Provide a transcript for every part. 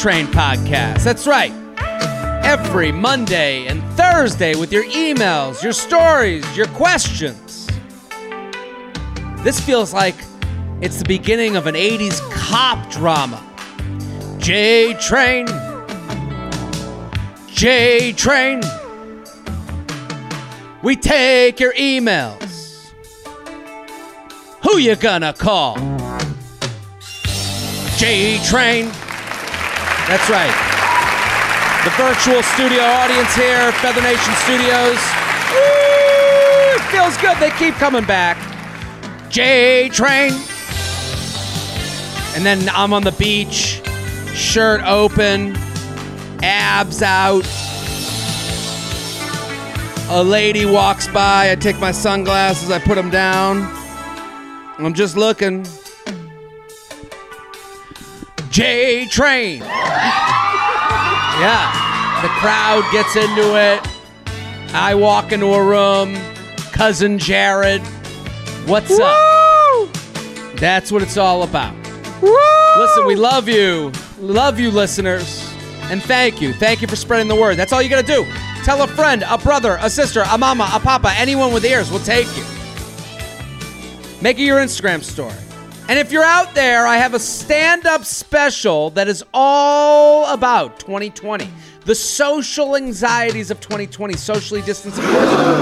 Train Podcast. That's right. Every Monday and Thursday with your emails, your stories, your questions. This feels like it's the beginning of an 80s cop drama. J Train. J Train. We take your emails. Who you gonna call? J Train. That's right. The virtual studio audience here, Feather Nation Studios. Woo, it feels good. They keep coming back. J Train. And then I'm on the beach, shirt open, abs out. A lady walks by. I take my sunglasses, I put them down. I'm just looking. J Train. Yeah. The crowd gets into it. I walk into a room. Cousin Jared. What's up? That's what it's all about. Listen, we love you. Love you, listeners. And thank you. Thank you for spreading the word. That's all you got to do. Tell a friend, a brother, a sister, a mama, a papa, anyone with ears will take you. Make it your Instagram story. And if you're out there, I have a stand up special that is all about 2020. The social anxieties of 2020, socially distancing.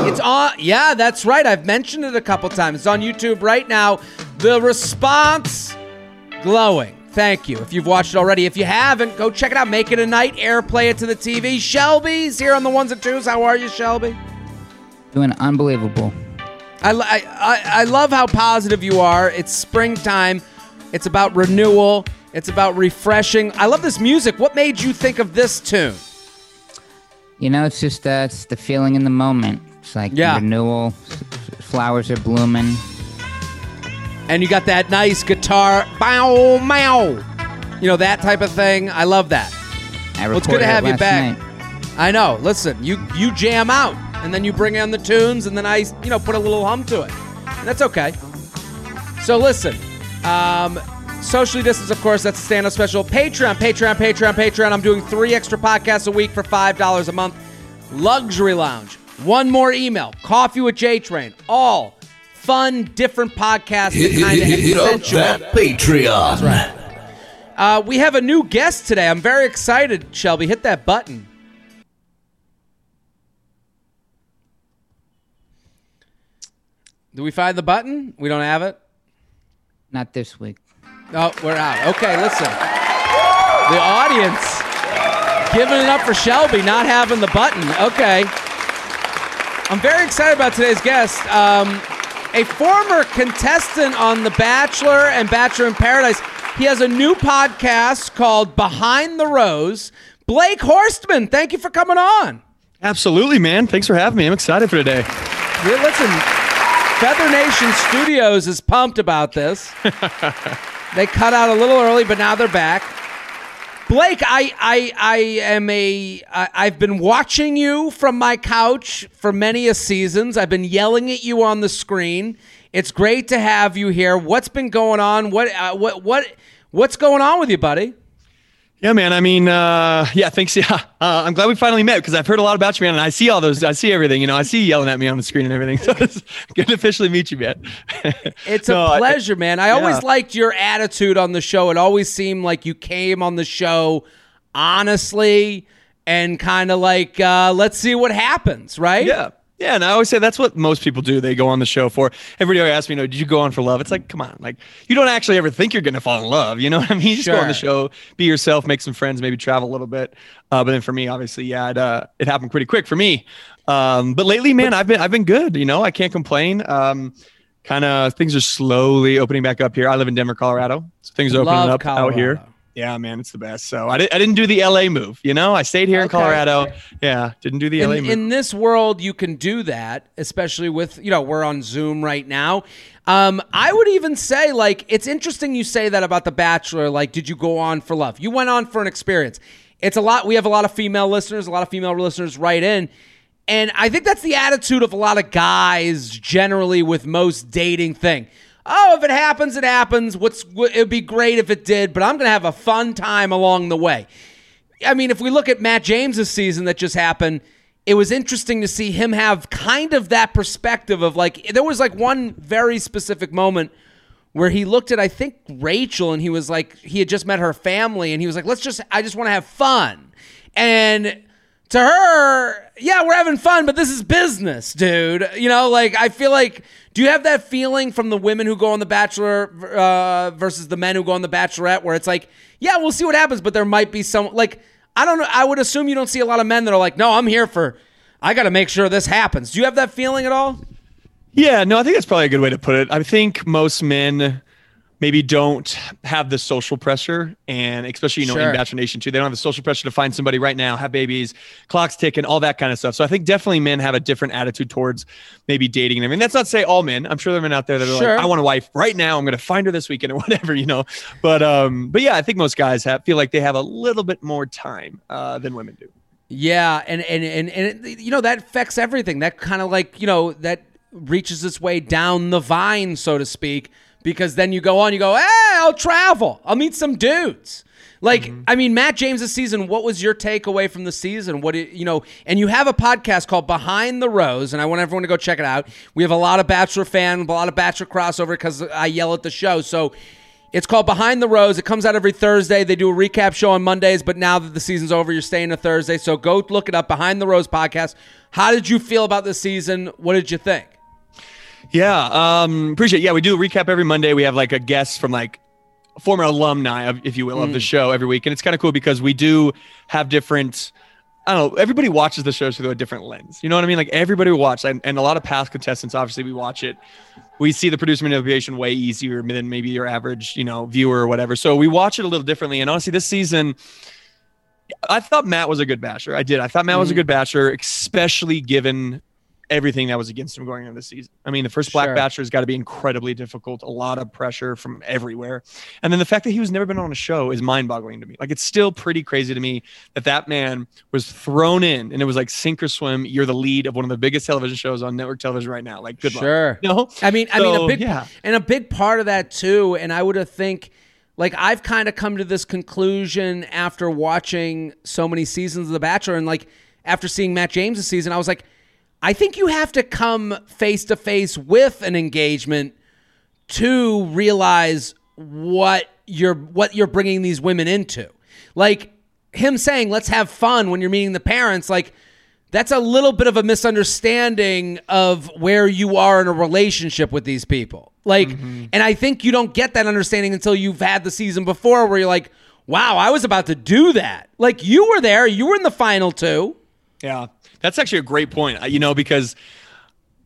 It's on, yeah, that's right. I've mentioned it a couple times. It's on YouTube right now. The response, glowing. Thank you. If you've watched it already, if you haven't, go check it out. Make it a night, airplay it to the TV. Shelby's here on the ones and twos. How are you, Shelby? Doing unbelievable. I, I, I- love how positive you are. It's springtime. It's about renewal. It's about refreshing. I love this music. What made you think of this tune? You know, it's just uh, it's the feeling in the moment. It's like Yeah. renewal. Flowers are blooming. And you got that nice guitar, bow, meow. You know, that type of thing. I love that. I Well, it's good to have you back. night. I know. Listen, you you jam out, and then you bring in the tunes, and then I, you know, put a little hum to it. And that's okay. So listen, um, socially distance, of course, that's a stand-up special. Patreon, Patreon, Patreon, Patreon. I'm doing three extra podcasts a week for five dollars a month. Luxury Lounge. One more email. Coffee with J Train. All fun, different podcasts. Hit, that hit, hit up that Patreon. uh, we have a new guest today. I'm very excited, Shelby. Hit that button. Do we find the button? We don't have it? Not this week. Oh, we're out. Okay, listen. The audience giving it up for Shelby not having the button. Okay. I'm very excited about today's guest. Um, a former contestant on The Bachelor and Bachelor in Paradise. He has a new podcast called Behind the Rose. Blake Horstmann, thank you for coming on. Absolutely, man. Thanks for having me. I'm excited for today. Yeah, Listen, Feather Nation Studios is pumped about this. they cut out a little early, but now they're back. Blake, I, I, I am a. I, I've been watching you from my couch for many a seasons. I've been yelling at you on the screen. It's great to have you here. What's been going on? What, uh, what, what, what's going on with you, buddy? Yeah, man. I mean, uh, yeah, thanks. Yeah. Uh, I'm glad we finally met because I've heard a lot about you, man. And I see all those, I see everything, you know, I see you yelling at me on the screen and everything. So it's good to officially meet you, man. It's a I- pleasure, man. I always liked your attitude on the show. It always seemed like you came on the show honestly and kind of like, uh, let's see what happens, right? yeah. Yeah. And I always say that's what most people do. They go on the show for. Everybody always asks me, you know, did you go on for love? It's like, come on. Like, you don't actually ever think you're going to fall in love. You know what I mean? You just go on the show, be yourself, make some friends, maybe travel a little bit. Uh, but then for me, obviously, yeah, it, uh, it happened pretty quick for me. Um, but lately, man, I've been, I've been good. You know, I can't complain. Um, kind of things are slowly opening back up here. I live in Denver, Colorado. So things are opening Love up out here. Yeah, man, it's the best. So I, di- I didn't do the LA move. You know, I stayed here in Okay. Colorado. Yeah, didn't do the LA In, move. in this world, you can do that, especially with, you know, we're on Zoom right now. Um, I would even say, like, it's interesting you say that about The Bachelor. Like, did you go on for love? You went on for an experience. It's a lot. We have a lot of female listeners, a lot of female listeners write in. And I think that's the attitude of a lot of guys generally with most dating thing. Oh, if it happens, it happens. What's it'd be great if it did, but I'm gonna have a fun time along the way. I mean, if we look at Matt James's season that just happened, it was interesting to see him have kind of that perspective of like there was like one very specific moment where he looked at I think Rachel and he was like he had just met her family and he was like let's just I just want to have fun. And to her, yeah, we're having fun, but this is business, dude. You know, like I feel like do you have that feeling from the women who go on the bachelor uh, versus the men who go on the bachelorette where it's like, yeah, we'll see what happens, but there might be some like I don't know, I would assume you don't see a lot of men that are like, "No, I'm here for I got to make sure this happens." Do you have that feeling at all? Yeah, no, I think that's probably a good way to put it. I think most men maybe don't have the social pressure and especially you know sure. in bachelor nation too. They don't have the social pressure to find somebody right now have babies clocks ticking all that kind of stuff. So i think definitely men have a different attitude towards maybe dating and i mean that's not to say all men i'm sure there are men out there that are sure. like i want a wife right now i'm going to find her this weekend or whatever you know? But um but yeah i think most guys have feel like they have a little bit more time uh, than women do. Yeah and and and, and it, you know that affects everything. That kind of like you know that reaches its way down the vine, so to speak, because then you go on, you go, hey, I'll travel. I'll meet some dudes. Like, mm-hmm. I mean, Matt James' season, what was your takeaway from the season? What, you know, and you have a podcast called Behind the Rose, and I want everyone to go check it out. We have a lot of Bachelor fan, a lot of Bachelor crossover because I yell at the show. So it's called Behind the Rose. It comes out every Thursday. They do a recap show on Mondays, but now that the season's over, you're staying a Thursday. So go look it up, Behind the Rose podcast. How did you feel about the season? What did you think? Yeah, um, appreciate. It. Yeah, we do a recap every Monday. We have like a guest from like former alumni, of, if you will, mm. of the mm. show every week, and it's kind of cool because we do have different. I don't know. Everybody watches the show through a different lens. You know what I mean? Like everybody watch, and, and a lot of past contestants. Obviously, we watch it. We see the producer manipulation way easier than maybe your average, you know, viewer or whatever. So we watch it a little differently. And honestly, this season, I thought Matt was a good basher. I did. I thought Matt mm. was a mm-hmm. good basher, especially given everything that was against him going into the season. I mean, the first Black sure. Bachelor has got to be incredibly difficult, a lot of pressure from everywhere. And then the fact that he was never been on a show is mind boggling to me. Like, it's still pretty crazy to me that that man was thrown in and it was like sink or swim. You're the lead of one of the biggest television shows on network television right now. Like, good sure. luck. No, I mean, I mean, a big, yeah. and a big part of that too. And I would have think, like I've kind of come to this conclusion after watching so many seasons of The Bachelor, and like after seeing Matt James' season, I was like, I think you have to come face to face with an engagement to realize what you're what you're bringing these women into. Like him saying, "Let's have fun" when you're meeting the parents, like that's a little bit of a misunderstanding of where you are in a relationship with these people. Like, mm-hmm. and I think you don't get that understanding until you've had the season before where you're like, wow, I was about to do that. Like, you were there, you were in the final two. Yeah. That's actually a great point. Uh, you know, because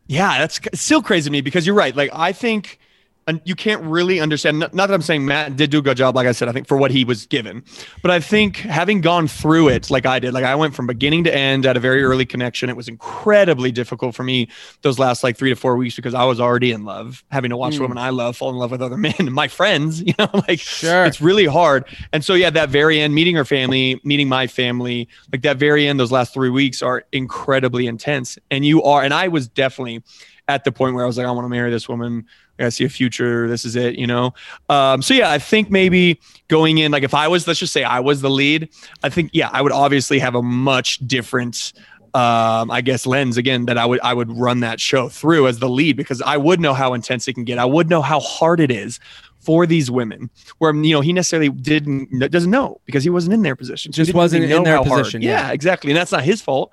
yeah, that's still crazy to me because you're right. Like I think and you can't really understand. Not, that I'm saying Matt did do a good job, like I said, I think for what he was given, but I think having gone through it like I did, like I went from beginning to end at a very early connection. It was incredibly difficult for me those last like three to four weeks because I was already in love, having to watch mm. women I love fall in love with other men, my friends. You know, like sure. it's really hard. And so yeah, that very end, meeting her family, meeting my family, like that very end, those last three weeks are incredibly intense. And you are, and I was definitely at the point where I was like, I want to marry this woman. I see a future. This is it, you know? Um, so yeah, I think maybe going in, like if I was, let's just say I was the lead, I think, yeah, I would obviously have a much different, um, I guess lens again that I would I would run that show through as the lead because I would know how intense it can get. I would know how hard it is for these women where you know he necessarily didn't doesn't know because he wasn't in their position just wasn't in their position yeah. yeah. exactly and that's not his fault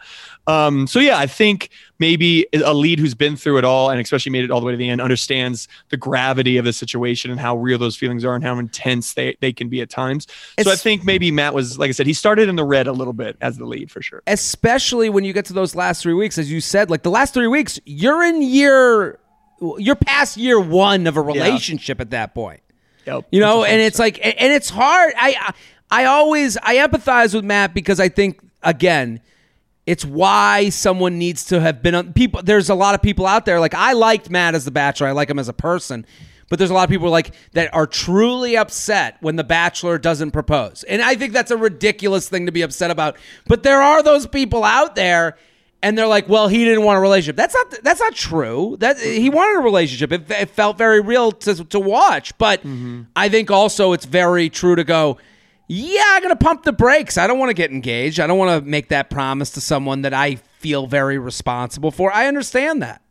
um, so yeah i think maybe a lead who's been through it all and especially made it all the way to the end understands the gravity of the situation and how real those feelings are and how intense they, they can be at times it's, so i think maybe matt was like i said he started in the red a little bit as the lead for sure especially when you get to those last three weeks as you said like the last three weeks you're in year you're past year one of a relationship yeah. at that point. Yep. You know, and it's like, and it's hard. I, I always, I empathize with Matt because I think again, it's why someone needs to have been on people. There's a lot of people out there. Like I liked Matt as the Bachelor. I like him as a person. But there's a lot of people like that are truly upset when the bachelor doesn't propose. And I think that's a ridiculous thing to be upset about. But there are those people out there and they're like, "Well, he didn't want a relationship." That's not that's not true. That he wanted a relationship. It, it felt very real to to watch. But mm-hmm. I think also it's very true to go. Yeah, I'm gonna pump the brakes. I don't want to get engaged. I don't want to make that promise to someone that I feel very responsible for. I understand that.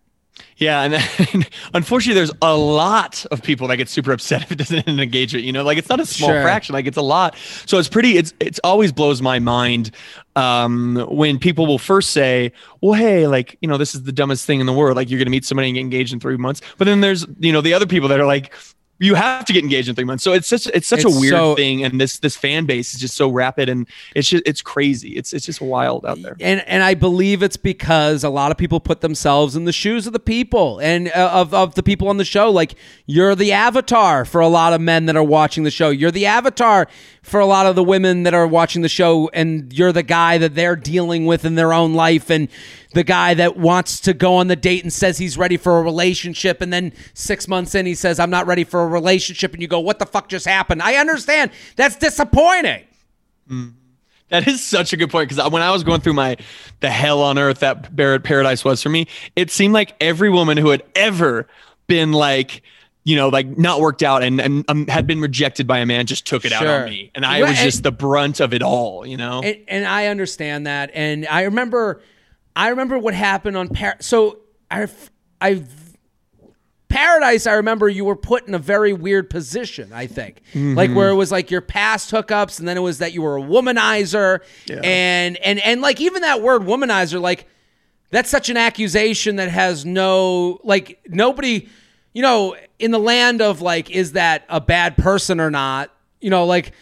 Yeah, and then, unfortunately, there's a lot of people that get super upset if it doesn't end in engagement. You know, like it's not a small Sure. fraction; like it's a lot. So it's pretty. It's it's always blows my mind um, when people will first say, "Well, hey, like you know, this is the dumbest thing in the world. Like you're gonna meet somebody and get engaged in three months." But then there's you know the other people that are like. You have to get engaged in three months, so it's such it's such It's a weird so- thing, and this this fan base is just so rapid, and it's just it's crazy. It's it's just wild out there. and and I believe it's because a lot of people put themselves in the shoes of the people and uh, of of the people on the show. Like you're the avatar for a lot of men that are watching the show. You're the avatar for a lot of the women that are watching the show, and you're the guy that they're dealing with in their own life, and the guy that wants to go on the date and says he's ready for a relationship, and then six months in he says I'm not ready for a relationship, and you go, what the fuck just happened? I understand that's disappointing. Mm-hmm. That is such a good point because when I was going through my the hell on earth that Barrett Paradise was for me, it seemed like every woman who had ever been like, you know, like not worked out and, and um, had been rejected by a man just took it out Sure. on me, and I was just the brunt of it all. You know, and, and I understand that, and I remember, I remember what happened on Par. So I, I, Paradise. I remember you were put in a very weird position. I think, like where it was like your past hookups, and then it was that you were a womanizer, and and and like even that word womanizer, like that's such an accusation that has no like nobody you know in the land of like is that a bad person or not you know like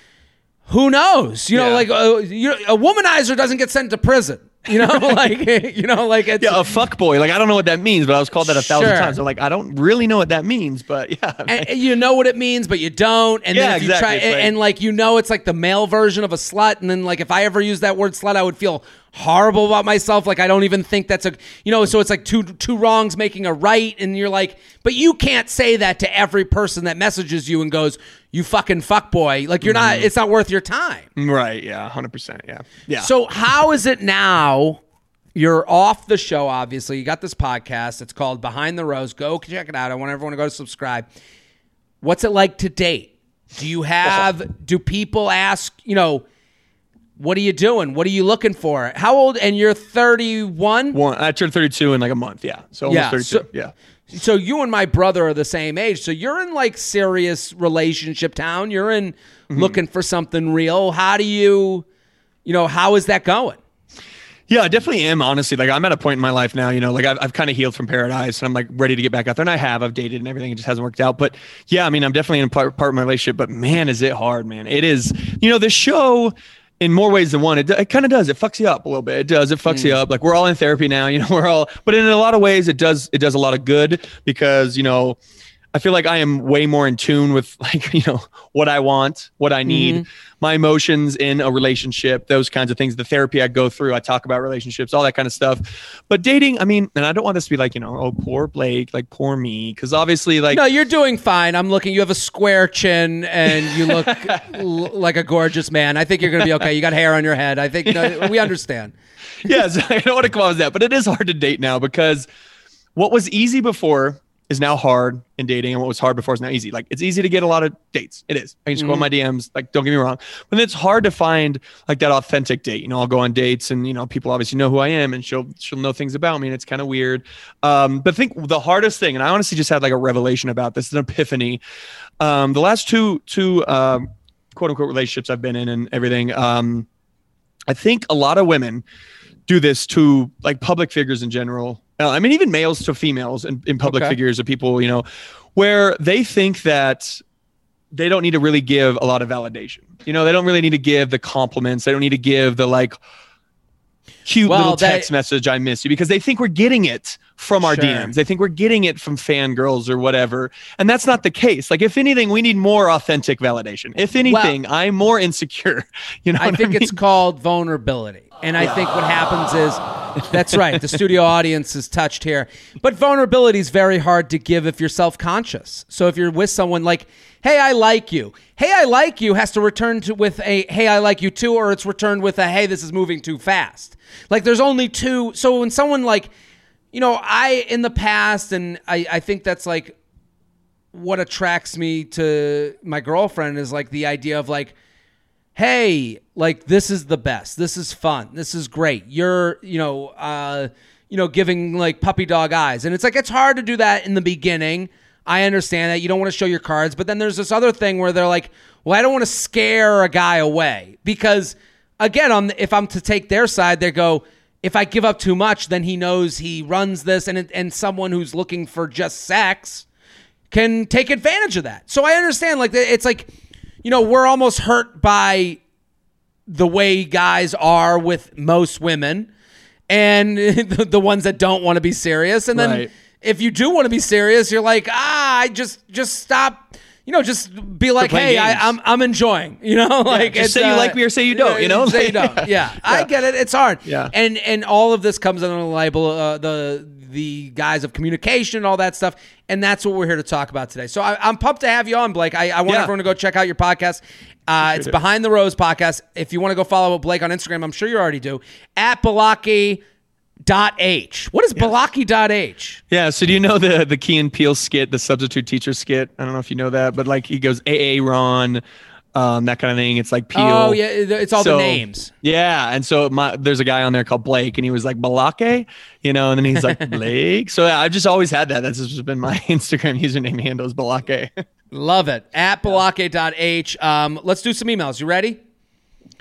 who knows you know Yeah. like uh, you know, a womanizer doesn't get sent to prison you know like you know like it's yeah, a fuck boy. Like I don't know what that means, but I was called that a thousand Sure. times. So like I don't really know what that means, but yeah, and, and you know what it means, but you don't. And Yeah, then if you try, and, like- and like you know, it's like the male version of a slut. And then like if I ever use that word slut, I would feel horrible about myself. Like I don't even think that's a, you know. So it's like two two wrongs making a right, and you're like, but you can't say that to every person that messages you and goes, "You fucking fuck boy." Like you're not. Mm-hmm. It's not worth your time. right, yeah, hundred percent, yeah, yeah. So how is it now? You're off the show, obviously. You got this podcast. It's called Behind the Rose. Go check it out. I want everyone to go subscribe. What's it like to date? Do you have? Do people ask? You know, what are you doing? What are you looking for? How old? And you're 31. one, I turned thirty-two in like a month, yeah, so almost Yeah, thirty-two, so- yeah. So you and my brother are the same age. So you're in like serious relationship town. You're in Mm-hmm. looking for something real. How do you? You know, how is that going? Yeah, I definitely am. Honestly, like I'm at a point in my life now. You know, like I've, I've kind of healed from paradise, and I'm like ready to get back out there. And I have. I've dated and everything. It just hasn't worked out. But yeah, I mean, I'm definitely in a part, part of my relationship. But man, is it hard, man? It is. You know, this show. In more ways than one, it, it kind of does. It fucks you up a little bit. It does. It fucks you hmm. up. Like we're all in therapy now. You know, we're all. But in a lot of ways, it does. It does a lot of good because you know, I feel like I am way more in tune with like you know what I want, what I need, mm-hmm. my emotions in a relationship, those kinds of things. The therapy I go through, I talk about relationships, all that kind of stuff. But dating, I mean, and I don't want this to be like you know, oh poor Blake, like poor me, because obviously like No, you're doing fine. I'm looking. You have a square chin and you look l- like a gorgeous man. I think you're going to be okay. You got hair on your head. I think no, we understand. yes, I don't want to come that, but it is hard to date now because what was easy before is now hard in dating, and what was hard before is now easy. Like it's easy to get a lot of dates. It is. I can scroll my DMs. Like, don't get me wrong, but it's hard to find like that authentic date. You know, I'll go on dates, and you know, people obviously know who I am, and she'll she'll know things about me, and it's kind of weird. Um, but I think the hardest thing, and I honestly just had like a revelation about this, an epiphany. Um, the last two two um, quote unquote relationships I've been in and everything. Um, I think a lot of women do this to like public figures in general. Uh, I mean, even males to females in, in public Okay. figures or people, you know, where they think that they don't need to really give a lot of validation. You know, they don't really need to give the compliments. They don't need to give the like cute Well, little text message, I miss you, because they think we're getting it from our Sure. DMs. They think we're getting it from fangirls or whatever. And that's not the case. Like, if anything, we need more authentic validation. If anything, I'm more insecure. You know, I think mean? it's called vulnerability. And I think what happens is That's right. The studio audience is touched here. But vulnerability is very hard to give if you're self conscious. So if you're with someone like, hey, I like you. Hey, I like you has to return to with a hey, I like you too, or it's returned with a hey, this is moving too fast. Like there's only two. So when someone like, you know, I in the past, and I, I think that's like what attracts me to my girlfriend is like the idea of like, hey, like this is the best. This is fun. This is great. You're, you know, uh, you know, giving like puppy dog eyes. And it's like it's hard to do that in the beginning. I understand that you don't want to show your cards, but then there's this other thing where they're like, well, I don't want to scare a guy away because again, on if I'm to take their side, they go, if I give up too much, then he knows he runs this, and and someone who's looking for just sex can take advantage of that. So I understand, like it's like, you know, we're almost hurt by the way guys are with most women, and the, the ones that don't want to be serious, and then. Right. If you do want to be serious, you're like, ah, I just just stop you know, just be like, hey, games. I, I'm I'm enjoying. You know, like it's, say you uh, like me or say you don't, you know? say you don't. Yeah, I get it. It's hard. Yeah. and and all of this comes under the label uh, the the guise of communication, and all that stuff, and that's what we're here to talk about today. So I, I'm pumped to have you on, Blake. I, I want Yeah. everyone to go check out your podcast. Uh, it's it. Behind the Rose podcast. If you want to go follow Blake on Instagram, I'm sure you already do at Balockaye. Dot H. What is Balockaye dot H? Yeah. So do you know the the Key and Peele skit, the substitute teacher skit? I don't know if you know that, but like he goes AA Ron, um, that kind of thing. It's like Peele. Oh yeah, it's all the names. Yeah, and so my, there's a guy on there called Blake, and he was like Balake, you know, and then he's like Blake. So yeah, I've just always had that. That's just been my Instagram username handle is Balake. Love it. At balockaye.h. Um, let's do some emails. You ready?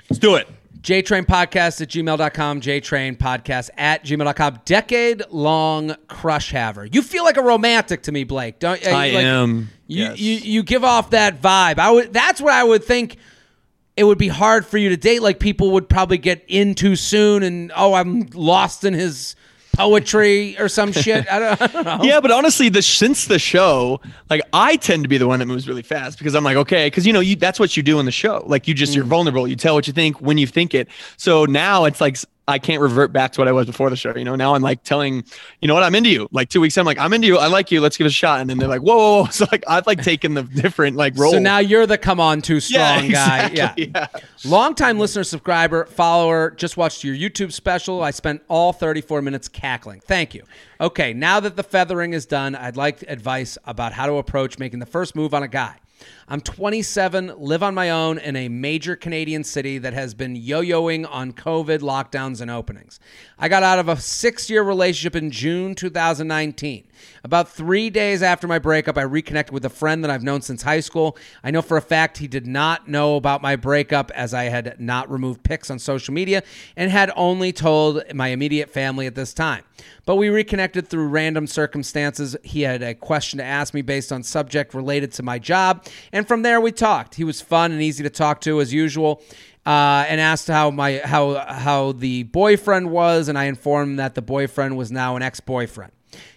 Let's do it. JTrainPodcast at gmail.com, JTrainPodcast at gmail.com. Decade long crush haver. You feel like a romantic to me, Blake. Don't uh, I like, am. You, Yes. you you give off that vibe. I would that's what I would think it would be hard for you to date. Like people would probably get in too soon and oh, I'm lost in his poetry or some shit. I don't, I don't know. Yeah, but honestly, the since the show, like I tend to be the one that moves really fast because I'm like, okay, because you know, you that's what you do in the show. Like you just you're mm. vulnerable. You tell what you think when you think it. So now it's like I can't revert back to what I was before the show. You know, now I'm like telling, you know what, I'm into you. Like two weeks, I'm like, I'm into you. I like you. Let's give it a shot. And then they're like, whoa, whoa, whoa. So like I've like taken the different like role. So now you're the come on too yeah, strong guy. exactly, Yeah. yeah. Longtime listener, subscriber, follower, just watched your YouTube special. I spent all 34 minutes cackling. Thank you. Okay, now that the feathering is done, I'd like advice about how to approach making the first move on a guy. I'm 27, live on my own in a major Canadian city that has been yo yoing on COVID lockdowns and openings. I got out of a six year relationship in June 2019. About three days after my breakup, I reconnected with a friend that I've known since high school. I know for a fact he did not know about my breakup as I had not removed pics on social media and had only told my immediate family at this time. But we reconnected through random circumstances. He had a question to ask me based on subject related to my job, and from there we talked. He was fun and easy to talk to as usual. Uh, and asked how my how how the boyfriend was, and I informed him that the boyfriend was now an ex boyfriend.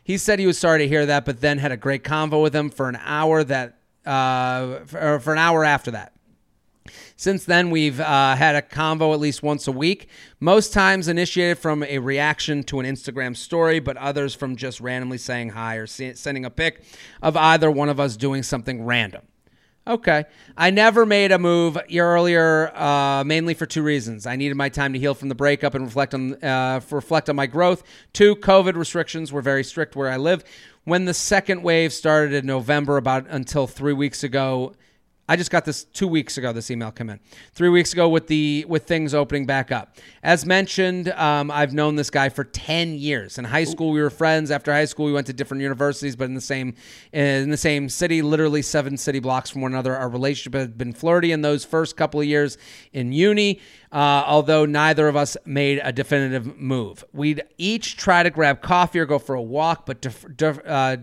He said he was sorry to hear that, but then had a great convo with him for an hour that uh, for, for an hour after that. Since then, we've uh, had a convo at least once a week, most times initiated from a reaction to an Instagram story, but others from just randomly saying hi or se- sending a pic of either one of us doing something random. Okay. I never made a move earlier, uh, mainly for two reasons. I needed my time to heal from the breakup and reflect on uh, reflect on my growth. Two, COVID restrictions were very strict where I live. When the second wave started in November, about until three weeks ago, I just got this two weeks ago. This email came in three weeks ago with the with things opening back up. As mentioned, um, I've known this guy for ten years. In high school, we were friends. After high school, we went to different universities, but in the same in the same city, literally seven city blocks from one another. Our relationship had been flirty in those first couple of years in uni. Uh, although neither of us made a definitive move, we'd each try to grab coffee or go for a walk, but def- def- uh,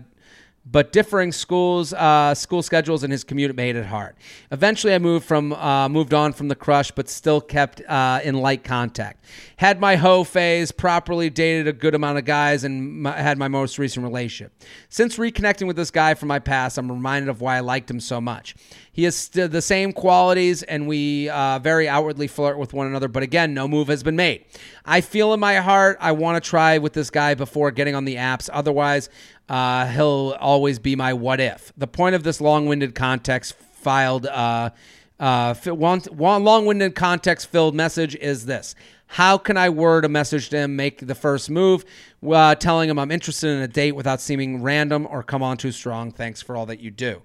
but differing schools, uh, school schedules, and his commute made it hard. Eventually, I moved from uh, moved on from the crush, but still kept uh, in light contact. Had my hoe phase, properly dated a good amount of guys, and my, had my most recent relationship. Since reconnecting with this guy from my past, I'm reminded of why I liked him so much. He has st- the same qualities, and we uh, very outwardly flirt with one another. But again, no move has been made. I feel in my heart I want to try with this guy before getting on the apps. Otherwise, uh, he'll always be my what if. The point of this long-winded context filed, uh, uh, long winded context filled message is this: How can I word a message to him, make the first move, uh, telling him I'm interested in a date without seeming random or come on too strong? Thanks for all that you do,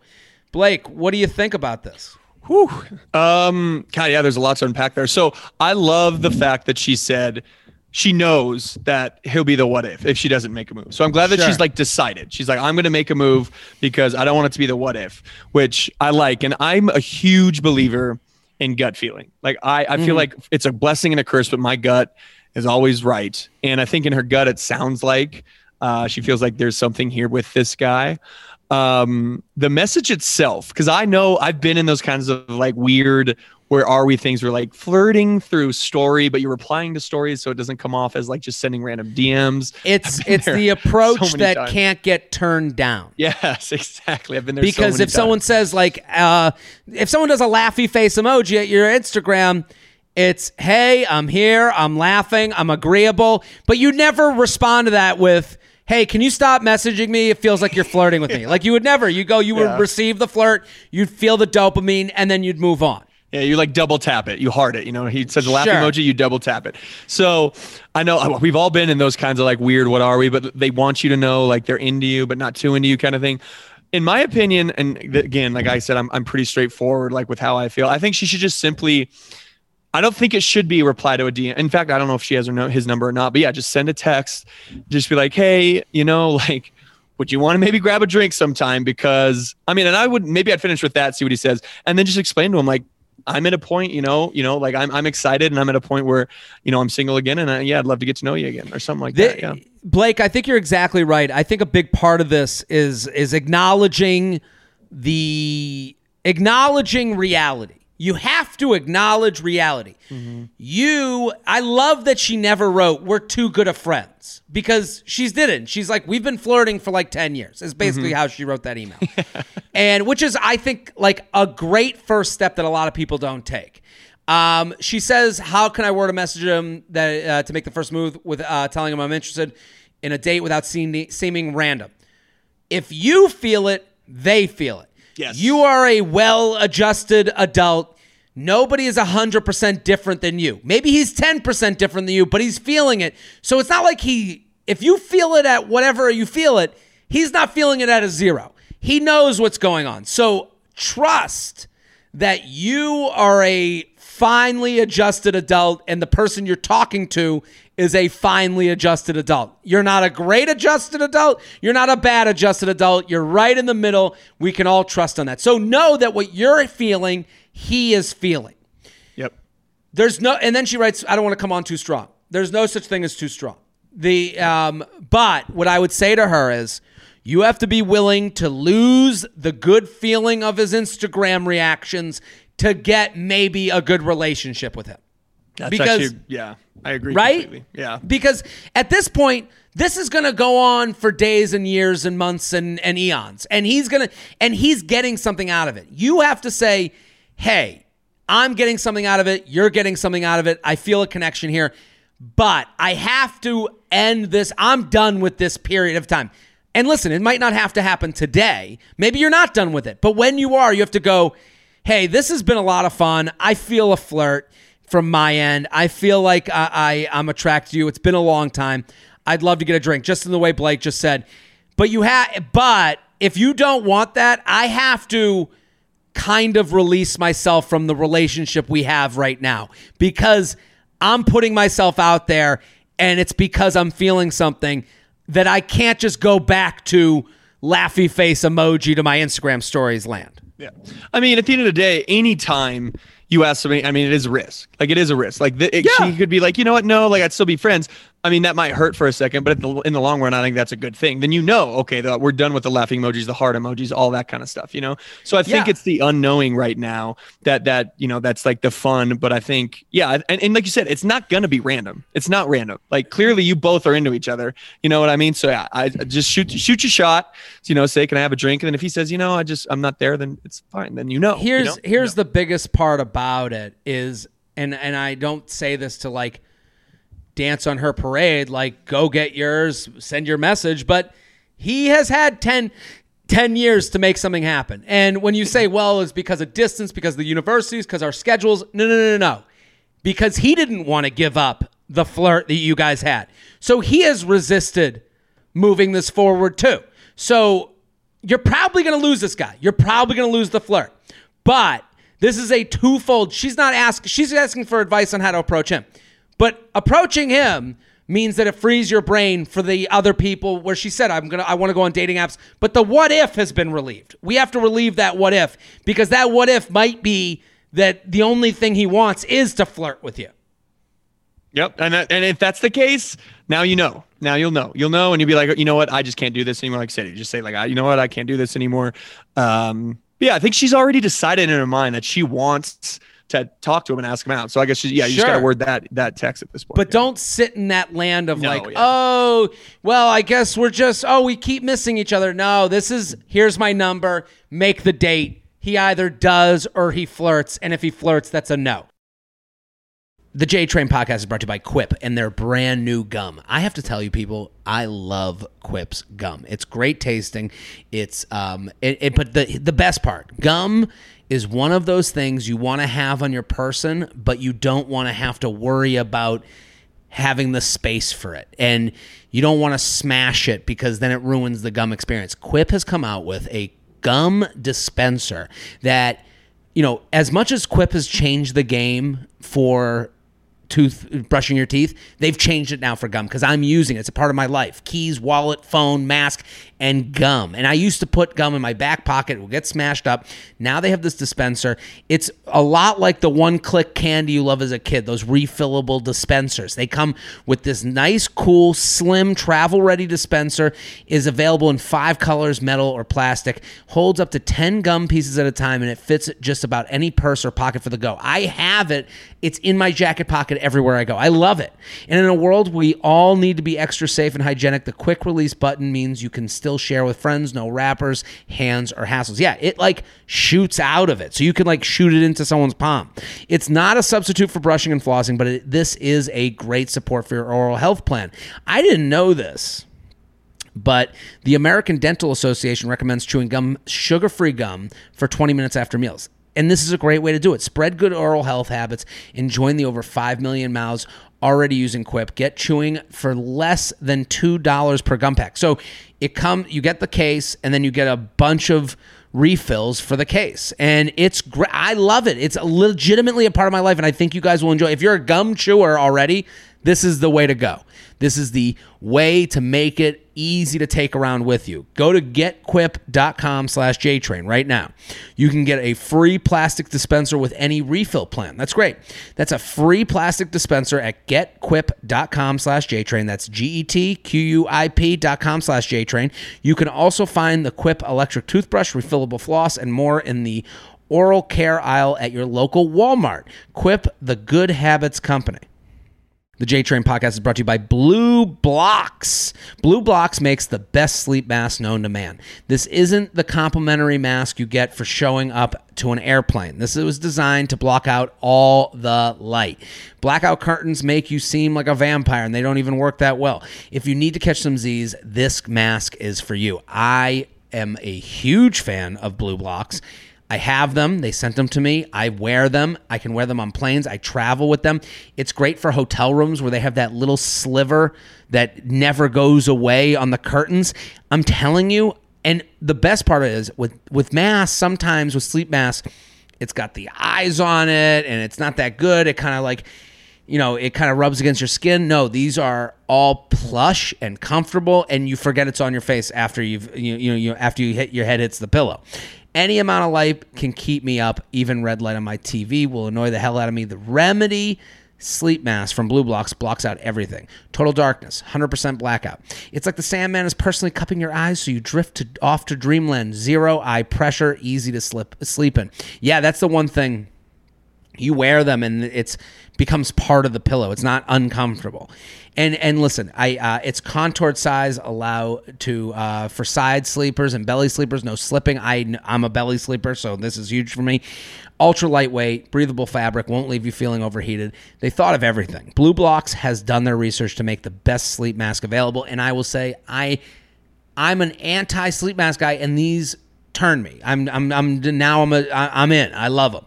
Blake. What do you think about this? Whew. Um, God, yeah, there's a lot to unpack there. So I love the fact that she said she knows that he'll be the what if if she doesn't make a move. So I'm glad that Sure. she's like decided. She's like, I'm going to make a move because I don't want it to be the what if, which I like. And I'm a huge believer in gut feeling. Like I, I feel like it's a blessing and a curse, but my gut is always right. And I think in her gut, it sounds like uh, she feels like there's something here with this guy um the message itself because i know i've been in those kinds of like weird where are we? Things where like flirting through story but you're replying to stories so it doesn't come off as like just sending random dms It's it's the approach many that times. can't get turned down. yes exactly. I've been there so because many if someone says like uh, if someone does a laughy face emoji at your instagram it's hey i'm here i'm laughing i'm agreeable but you never respond to that with hey can you stop messaging me? It feels like you're flirting with me. Like you would never. You go you would Yeah. receive the flirt you'd feel the dopamine and then you'd move on Yeah, you like double tap it. You heart it. You know, he says a laugh Sure. emoji, you double tap it. So I know we've all been in those kinds of like weird, what are we? But they want you to know like they're into you, but not too into you kind of thing. In my opinion, and again, like I said, I'm, I'm pretty straightforward, like with how I feel. I think she should just simply, I don't think it should be a reply to a DM. In fact, I don't know if she has her no, his number or not, but yeah, just send a text. Just be like, hey, you know, like, would you want to maybe grab a drink sometime? Because I mean, and I would maybe I'd finish with that, see what he says, and then just explain to him like, I'm at a point, you know, you know, like I'm I'm excited and I'm at a point where, you know, I'm single again and I, yeah, I'd love to get to know you again or something like that. Yeah. Blake, I think you're exactly right. I think a big part of this is is acknowledging the acknowledging reality. You have to acknowledge reality. You, I love that she never wrote, "We're too good of friends," because she's didn't. She's like, "We've been flirting for like ten years." Is basically how she wrote that email, and which is, I think, like a great first step that a lot of people don't take. Um, she says, "How can I word a message to him that uh, to make the first move with uh, telling him I'm interested in a date without seeming, seeming random? If you feel it, they feel it. Yes. You are a well-adjusted adult. Nobody is 100% different than you. Maybe he's 10% different than you, but he's feeling it. So it's not like he if you feel it at whatever you feel it, he's not feeling it at a zero. He knows what's going on. So trust that you are a finely adjusted adult and the person you're talking to is a finely adjusted adult. You're not a great adjusted adult. You're not a bad adjusted adult. You're right in the middle. We can all trust on that. So know that what you're feeling, he is feeling. Yep. There's no, and then she writes, I don't want to come on too strong. There's no such thing as too strong. The, um, but what I would say to her is, you have to be willing to lose the good feeling of his Instagram reactions to get maybe a good relationship with him. That's Because- actually, yeah, I agree. Right? Completely. Yeah. Because at this point, this is going to go on for days and years and months and, and eons. And he's going to, and he's getting something out of it. You have to say, hey, I'm getting something out of it. You're getting something out of it. I feel a connection here, but I have to end this. I'm done with this period of time. And listen, it might not have to happen today. Maybe you're not done with it. But when you are, you have to go, hey, this has been a lot of fun. I feel a flirt from my end. I feel like I, I I'm attracted to you. It's been a long time. I'd love to get a drink, just in the way Blake just said. But you have, but if you don't want that, I have to kind of release myself from the relationship we have right now because I'm putting myself out there, and it's because I'm feeling something that I can't just go back to laughy face emoji to my Instagram stories land. Yeah. I mean, at the end of the day, anytime you ask somebody, I mean, it is a risk. Like, it is a risk. Like, the, it, Yeah. she could be like, you know what? No, like, I'd still be friends. I mean, that might hurt for a second, but the, in the long run, I think that's a good thing. Then you know, okay, the, we're done with the laughing emojis, the heart emojis, all that kind of stuff, you know. So I think Yeah. it's the unknowing right now that that you know that's like the fun. But I think, yeah, and, and like you said, it's not gonna be random. It's not random. Like clearly, you both are into each other. You know what I mean? So yeah, I I just shoot shoot your shot. You know, say, can I have a drink? And then if he says, you know, I just I'm not there, then it's fine. Then you know. you here's know? here's the biggest part about it is and and I don't say this to like dance on her parade like go get yours send your message but he has had 10 10 years to make something happen and when you say well it's because of distance because of the universities because our schedules no no no no no because he didn't want to give up the flirt that you guys had so he has resisted moving this forward too so you're probably going to lose this guy. You're probably going to lose the flirt. But this is a twofold. She's not asking. She's asking for advice on how to approach him. But approaching him means that it frees your brain for the other people where she said I'm going to I want to go on dating apps, but the what if has been relieved. We have to relieve that what if because that what if might be that the only thing he wants is to flirt with you. Yep. And that, and if that's the case, now you know. Now you'll know. You'll know, and you'll be like, you know what? I just can't do this anymore. Like I said, you just say like, I, you know what? I can't do this anymore. Um, yeah, I think she's already decided in her mind that she wants to talk to him and ask him out. So I guess yeah, you just got Sure. to word that that text at this point. But Yeah. don't sit in that land of No, like, yeah. oh, well, I guess we're just, oh, we keep missing each other. No, this is, here's my number, make the date. He either does or he flirts. And if he flirts, that's a no. The J Train podcast is brought to you by Quip and their brand new gum. I have to tell you, people, I love Quip's gum. It's great tasting. It's um, it, it but the the best part, gum is one of those things you want to have on your person, but you don't want to have to worry about having the space for it. And you don't want to smash it because then it ruins the gum experience. Quip has come out with a gum dispenser that, you know, as much as Quip has changed the game for tooth brushing your teeth they've changed it now for gum because i'm using it it's a part of my life keys wallet phone mask and gum. And i used to put gum in my back pocket. It would get smashed up. Now they have this dispenser. It's a lot like the one click candy you love as a kid those refillable dispensers. They come with this nice cool slim travel ready dispenser. Is available in five colors metal or plastic. Holds up to 10 gum pieces at a time and it fits just about any purse or pocket for the go. I have it. It's in my jacket pocket everywhere I go. I love it. And in a world we all need to be extra safe and hygienic, the quick release button means you can still share with friends, no wrappers, hands, or hassles. Yeah, it like shoots out of it. So you can like shoot it into someone's palm. It's not a substitute for brushing and flossing, but it, this is a great support for your oral health plan. I didn't know this. But the American Dental Association recommends chewing gum, sugar free gum, for 20 minutes after meals. And this is a great way to do it. Spread good oral health habits and join the over 5 million mouths already using Quip. Get chewing for less than $2 per gum pack. So it come you get the case and then you get a bunch of refills for the case. And it's great. I love it. It's legitimately a part of my life and I think you guys will enjoy. If you're a gum chewer already, this is the way to go. This is the way to make it easy to take around with you. Go to getquip.com slash JTrain right now. You can get a free plastic dispenser with any refill plan. That's great. That's a free plastic dispenser at getquip.com slash JTrain. That's G-E-T-Q-U-I-P dot com slash JTrain. You can also find the Quip electric toothbrush, refillable floss, and more in the oral care aisle at your local Walmart. Quip, the good habits company. The J Train podcast is brought to you by BLUblox. Blue Blocks makes the best sleep mask known to man. This isn't the complimentary mask you get for showing up to an airplane. This was designed to block out all the light. Blackout curtains make you seem like a vampire and they don't even work that well. If you need to catch some Z's, this mask is for you. I am a huge fan of BLUblox. I have them. They sent them to me. I wear them. I can wear them on planes. I travel with them. It's great for hotel rooms where they have that little sliver that never goes away on the curtains. I'm telling you, and the best part is with with masks, sometimes with sleep masks, it's got the eyes on it and it's not that good. It kind of like you know, it kind of rubs against your skin. No, these are all plush and comfortable, and you forget it's on your face after you've you you know you after you hit your head hits the pillow. Any amount of light can keep me up. Even red light on my TV will annoy the hell out of me. The remedy Sleep mask from BLUblox blocks out everything. Total darkness, 100% blackout. It's like the Sandman is personally cupping your eyes so you drift to, off to dreamland. Zero eye pressure, easy to slip sleep in. Yeah, that's the one thing you wear them and it's becomes part of the pillow. It's not uncomfortable. And and listen i uh, it's contoured size allow to uh, for side sleepers and belly sleepers no slipping. I i'm a belly sleeper so this is huge for me. Ultra lightweight breathable fabric won't leave you feeling overheated. They thought of everything. BLUblox has done their research to make the best sleep mask available and i will say i i'm an anti sleep mask guy and these turn me. I'm i'm, I'm now i'm a i'm in. I love them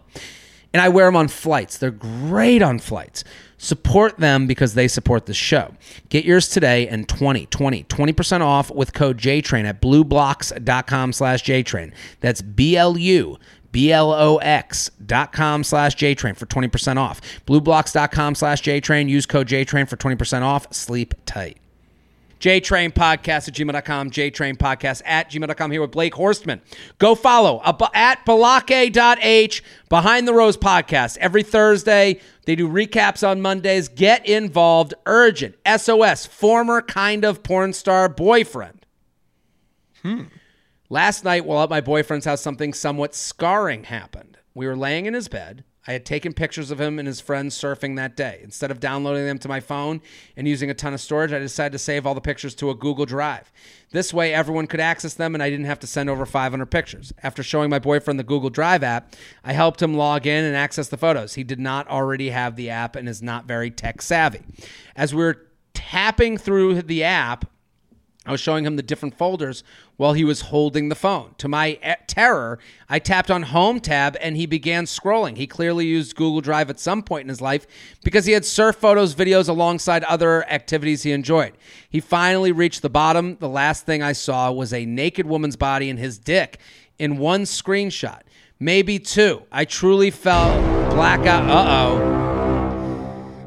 and I wear them on flights. They're great on flights. Support them because they support the show. Get yours today and 20, 20, 20% off with code JTRAIN at blublox.com slash JTRAIN. That's B-L-U B-L-O-X dot com slash JTrain for 20% off. Blublox.com slash JTrain. Use code JTrain for 20% off. Sleep tight. JTrain Podcast at gmail.com, JTrain Podcast at gmail.com here with Blake Horstmann. Go follow at balockaye.h Behind the Rose Podcast. Every Thursday, they do recaps on Mondays. Get involved. Urgent. SOS. Former kind of porn star boyfriend. Hmm. Last night, while at my boyfriend's house, something somewhat scarring happened. We were laying in his bed. I had taken pictures of him and his friends surfing that day. Instead of downloading them to my phone and using a ton of storage, I decided to save all the pictures to a Google Drive. This way, everyone could access them and I didn't have to send over 500 pictures. After showing my boyfriend the Google Drive app, I helped him log in and access the photos. He did not already have the app and is not very tech savvy. As we were tapping through the app, I was showing him the different folders while he was holding the phone. To my e- terror, I tapped on Home tab and he began scrolling. He clearly used Google Drive at some point in his life because he had surf photos, videos alongside other activities he enjoyed. He finally reached the bottom. The last thing I saw was a naked woman's body and his dick in one screenshot, maybe two. I truly felt blackout. Uh oh.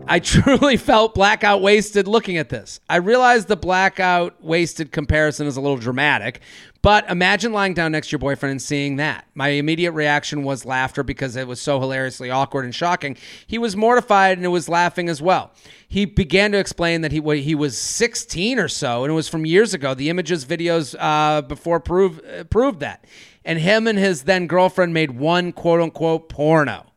I truly felt blackout wasted looking at this. I realize the blackout wasted comparison is a little dramatic, but imagine lying down next to your boyfriend and seeing that. My immediate reaction was laughter because it was so hilariously awkward and shocking. He was mortified and it was laughing as well. He began to explain that he he was 16 or so, and it was from years ago. The images, videos uh, before proved uh, proved that. And him and his then girlfriend made one quote unquote porno.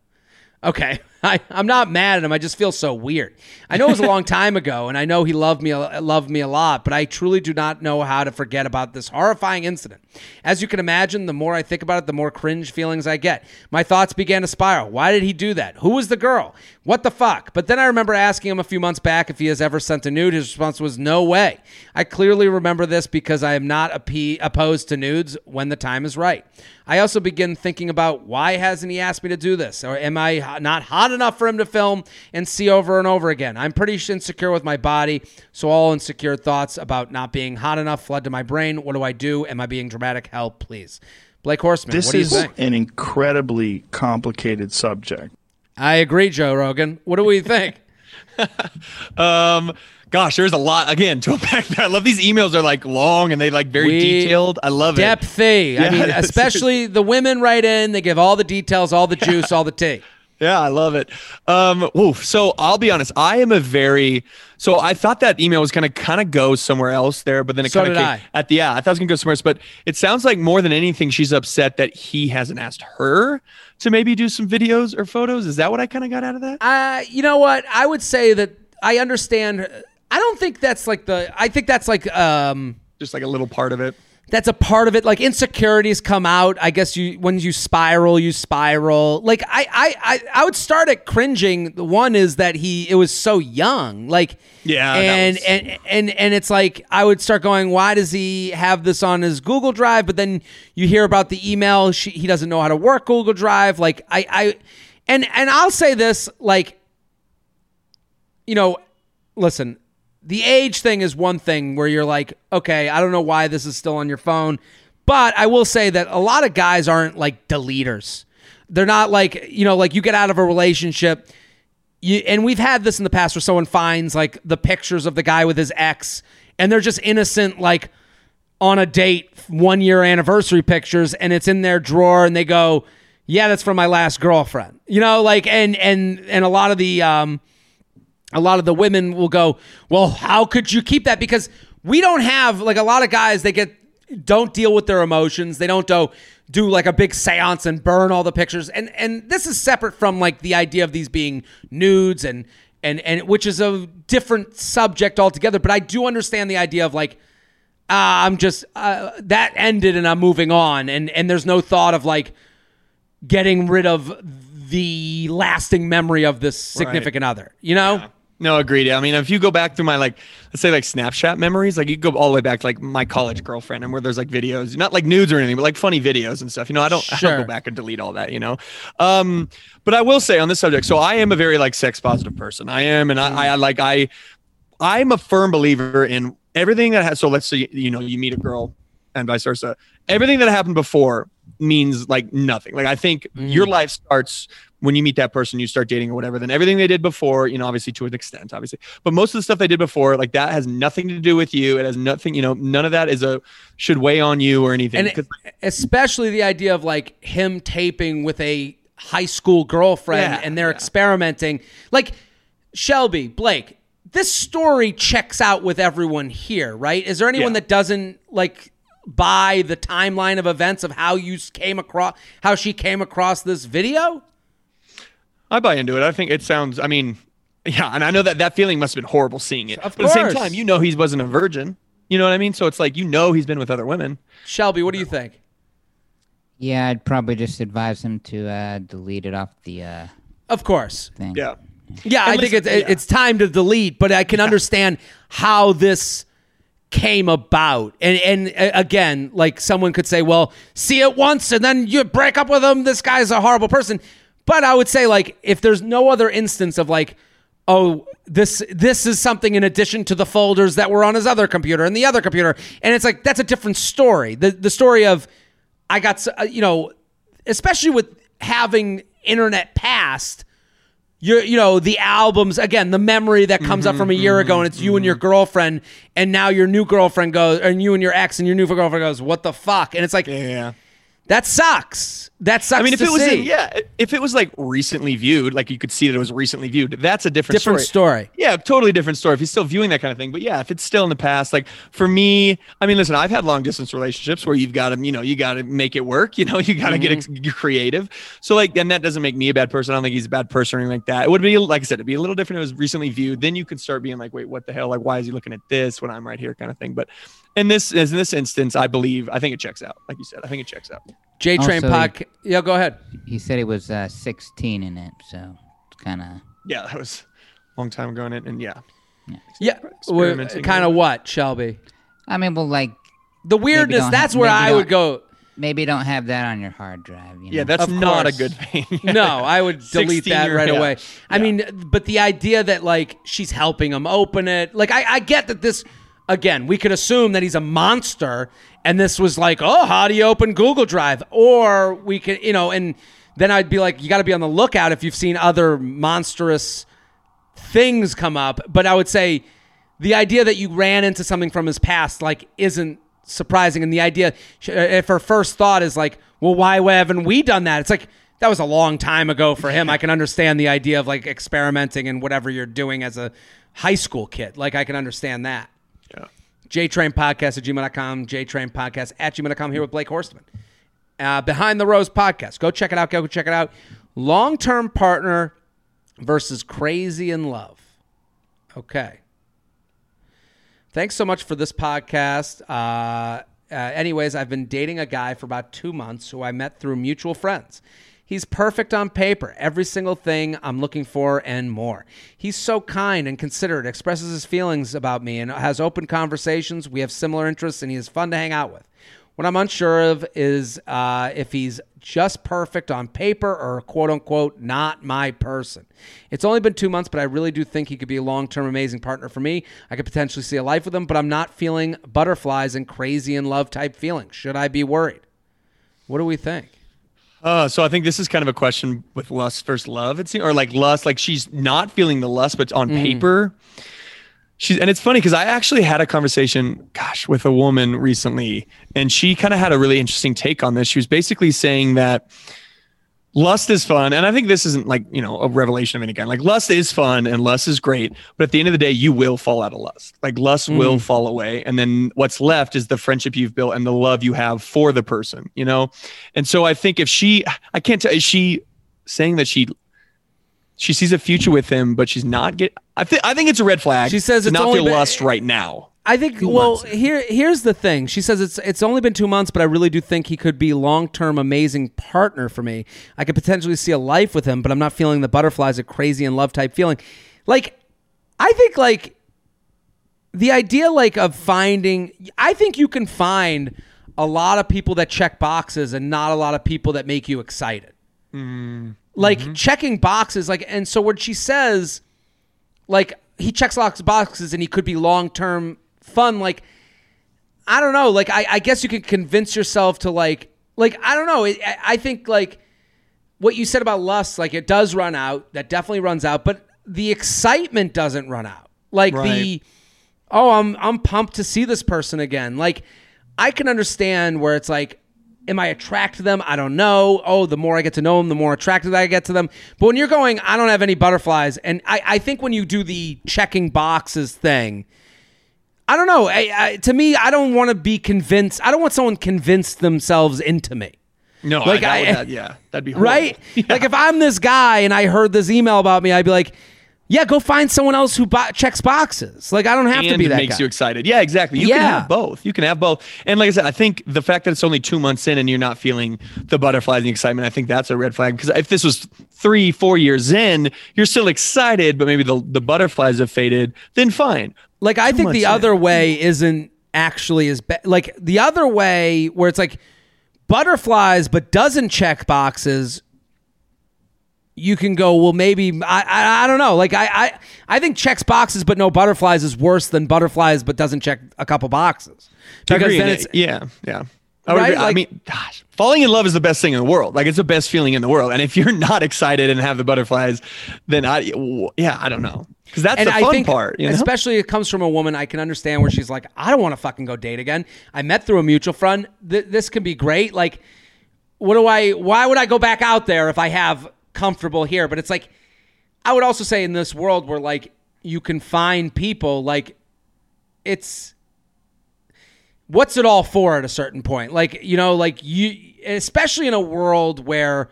Okay. I, I'm not mad at him. I just feel so weird. I know it was a long time ago, and I know he loved me loved me a lot, but I truly do not know how to forget about this horrifying incident. As you can imagine, the more I think about it, the more cringe feelings I get. My thoughts began to spiral. Why did he do that? Who was the girl? What the fuck? But then I remember asking him a few months back if he has ever sent a nude. His response was no way. I clearly remember this because I am not opposed to nudes when the time is right. I also begin thinking about why hasn't he asked me to do this? Or am I not hot enough for him to film and see over and over again? I'm pretty insecure with my body, so all insecure thoughts about not being hot enough flood to my brain. What do I do? Am I being dramatic? Help, please. Blake Horstmann, this what do you is think? an incredibly complicated subject. I agree, Joe Rogan. What do we think? um, gosh, there's a lot again to unpack there. I love these emails are like long and they like very We- detailed. I love it. Depthy. I Yeah, mean, it's- especially the women write in. They give all the details, all the juice, all the tea. Yeah, I love it. Um, woof. So I'll be honest. I am a very so I thought that email was gonna kind of go somewhere else there, but then it So kind of came at the yeah. I thought it was gonna go somewhere else, but it sounds like more than anything, she's upset that he hasn't asked her to maybe do some videos or photos. Is that what I kind of got out of that? Uh, you know what? I would say that I understand. I don't think that's like the. I think that's like um. Just like a little part of it. That's a part of it. Like insecurities come out. I guess you when you spiral, you spiral. Like I, I, I, I would start at cringing. The one is that he it was so young. Like Yeah, and was- and and and it's like I would start going, why does he have this on his Google Drive? But then you hear about the email. She, he doesn't know how to work Google Drive. Like I, I, and and I'll say this like you know, listen, the age thing is one thing where you're like, okay, I don't know why this is still on your phone. But I will say that a lot of guys aren't like deleters. They're not like, you know, like you get out of a relationship. You, and we've had this in the past where someone finds like the pictures of the guy with his ex and they're just innocent, like on a date, one year anniversary pictures, and it's in their drawer, and they go, "Yeah, that's from my last girlfriend." You know, like and and and a lot of the um, a lot of the women will go, "Well, how could you keep that?" Because we don't have like a lot of guys. They get don't deal with their emotions. They don't do do like a big séance and burn all the pictures. And and this is separate from like the idea of these being nudes and and and which is a different subject altogether. But I do understand the idea of like. Uh, I'm just uh, that ended and I'm moving on and and there's no thought of like getting rid of the lasting memory of this significant other. You know? No, agreed. I mean, if you go back through my like, let's say like Snapchat memories, like you go all the way back to like my college girlfriend, and where there's like videos, not like nudes or anything, but like funny videos and stuff. You know, I don't, I don't go back and delete all that. You know, um, but I will say on this subject, so I am a very like sex positive person. I am, and I, I like I, I'm a firm believer in everything that has. So let's say you know you meet a girl, and vice versa. Everything that happened before means like nothing. Like I think your life starts when you meet that person, you start dating or whatever. Then everything they did before, you know, obviously to an extent, obviously, but most of the stuff they did before, like that has nothing to do with you. It has nothing, you know, none of that is a should weigh on you or anything. and especially the idea of like him taping with a high school girlfriend Yeah, and they're yeah. experimenting like shelby blake this story checks out with everyone here right is there anyone Yeah. that doesn't like buy the timeline of events of how you came across how she came across this video I buy into it. I think it sounds. I mean, yeah, and I know that that feeling must have been horrible seeing it. Of but at the same time, you know, he wasn't a virgin. You know what I mean? So it's like you know he's been with other women. shelby what do you think Yeah, I'd probably just advise him to uh, delete it off the uh, of course thing. Yeah. Yeah, I And think it's yeah. it's time to delete, but I can understand how this came about. And and uh, again, like someone could say, "Well, see it once and then you break up with him. This guy's a horrible person." But I would say like if there's no other instance of like oh this this is something in addition to the folders that were on his other computer and the other computer and it's like that's a different story. The the story of I got uh, you know especially with having internet past you you know the albums again the memory that comes up mm-hmm, from a year mm-hmm, ago and it's you and your mm-hmm. girlfriend and now your new girlfriend goes and you and your ex and your new girlfriend goes what the fuck and it's like Yeah. that sucks that sucks I mean, if it was, in, yeah, if it was like recently viewed, like you could see that it was recently viewed, that's a different, different story Yeah, totally different story if he's still viewing that kind of thing. But yeah, if it's still in the past, like for me, I mean, listen, I've had long distance relationships where you've got to, you know, you got to make it work. You know, you got to get mm-hmm. ex- creative. So like, and that doesn't make me a bad person. I don't think he's a bad person or anything like that. It would be, like I said, it'd be a little different if it was recently viewed. Then you could start being like, wait, what the hell? Like, why is he looking at this when I'm right here, kind of thing. But in this, as in this instance, I believe, I think it checks out. Like you said, I think it checks out. J Train Also- podcast yeah go ahead He said he was uh, 16 in it, so it's kind of. Yeah, that was a long time ago, and, it- and yeah. yeah Experimenting kind of what Shelby I mean, well, like the weirdness don't that's have- where maybe I would don't- go maybe don't have that on your hard drive. You know? Yeah, that's Of not a course. good thing. no, I would delete that 16-year right yeah. away. I Yeah. mean, but the idea that like she's helping him open it, like I, I get that this again, we could assume that he's a monster, and this was like, oh, how do you open Google Drive? Or we could, you know, and then I'd be like, you got to be on the lookout if you've seen other monstrous things come up. But I would say the idea that you ran into something from his past like isn't surprising, and the idea uh, if her first thought is like, well, why haven't we done that? It's like that was a long time ago for him. I can understand the idea of like experimenting and whatever you're doing as a high school kid. Like I can understand that. Yeah. JTrain Podcast at gmail.com, JTrain Podcast at gmail.com here with Blake Horstmann. Uh, Behind the Rose Podcast. Go check it out. Go check it out. Long term partner versus crazy in love. Okay. Thanks so much for this podcast. Uh, uh, anyways, I've been dating a guy for about two months who I met through mutual friends. He's perfect on paper, every single thing I'm looking for and more. He's so kind and considerate, expresses his feelings about me, and has open conversations. We have similar interests, and he is fun to hang out with. What I'm unsure of is uh, if he's just perfect on paper or quote unquote not my person. It's only been two months, but I really do think he could be a long term amazing partner for me. I could potentially see a life with him, but I'm not feeling butterflies and crazy in love type feelings. Should I be worried? What do we think? Uh, so I think this is kind of a question with lust versus love. It's or like lust, like she's not feeling the lust, but on paper, she's. And it's funny because I actually had a conversation, gosh, with a woman recently, and she kind of had a really interesting take on this. She was basically saying that lust is fun and i think this isn't like you know a revelation of any kind. Like lust is fun and lust is great but at the end of the day you will fall out of lust. Like lust will mm. fall away and then what's left is the friendship you've built and the love you have for the person you know? And so i think if she i can't tell is she saying that she she sees a future with him but she's not get i think i think it's a red flag She says it's not only feel been- lust right now I think. Well, here here's the thing. She says it's it's only been two months, but I really do think he could be long term amazing partner for me. I could potentially see a life with him, but I'm not feeling the butterflies, a crazy and love type feeling. Like, I think like the idea like of finding. I think you can find a lot of people that check boxes and not a lot of people that make you excited. Like checking boxes, like, and so when she says like he checks lots of boxes and he could be long term fun. Like I don't know. Like I, I guess you can convince yourself to like like I don't know. I, I think like what you said about lust, like it does run out. That definitely runs out, but the excitement doesn't run out. Like the oh, I'm I'm pumped to see this person again. Like I can understand where it's like am I attracted to them? I don't know. Oh, the more I get to know them, the more attracted I get to them. But when you're going, I don't have any butterflies, and I, I think when you do the checking boxes thing, I don't know. I, I, to me, I don't want to be convinced. I don't want someone convinced themselves into me. no Like, I- would, that, yeah that'd be horrible. Right? Like if I'm this guy and I heard this email about me, I'd be like, yeah, go find someone else who bo- checks boxes. Like I don't have to be that makes guy. you excited. Yeah, exactly. You can have both. You can have both. And like I said, I think the fact that it's only two months in and you're not feeling the butterflies and the excitement, I think that's a red flag. Because if this was three, four years in, you're still excited, but maybe the the butterflies have faded. Then fine. Like I Too think the in. other way isn't actually as bad. Like the other way where it's like butterflies but doesn't check boxes. You can go well. Maybe I, I I don't know. Like I, I I think checks boxes but no butterflies is worse than butterflies but doesn't check a couple boxes because Agree. then it's yeah, yeah. I, would Right? agree. I mean, gosh, falling in love is the best thing in the world. Like it's the best feeling in the world. And if you're not excited and have the butterflies, then I, yeah, I don't know, because that's and the I fun think, part. You know? especially it comes from a woman, I can understand where she's like, I don't want to fucking go date again. I met through a mutual friend. Th- this can be great. Like, what do I? Why would I go back out there if I have comfortable here? But it's like, I would also say in this world where like you can find people, like it's what's it all for at a certain point? Like, you know, like you, especially in a world where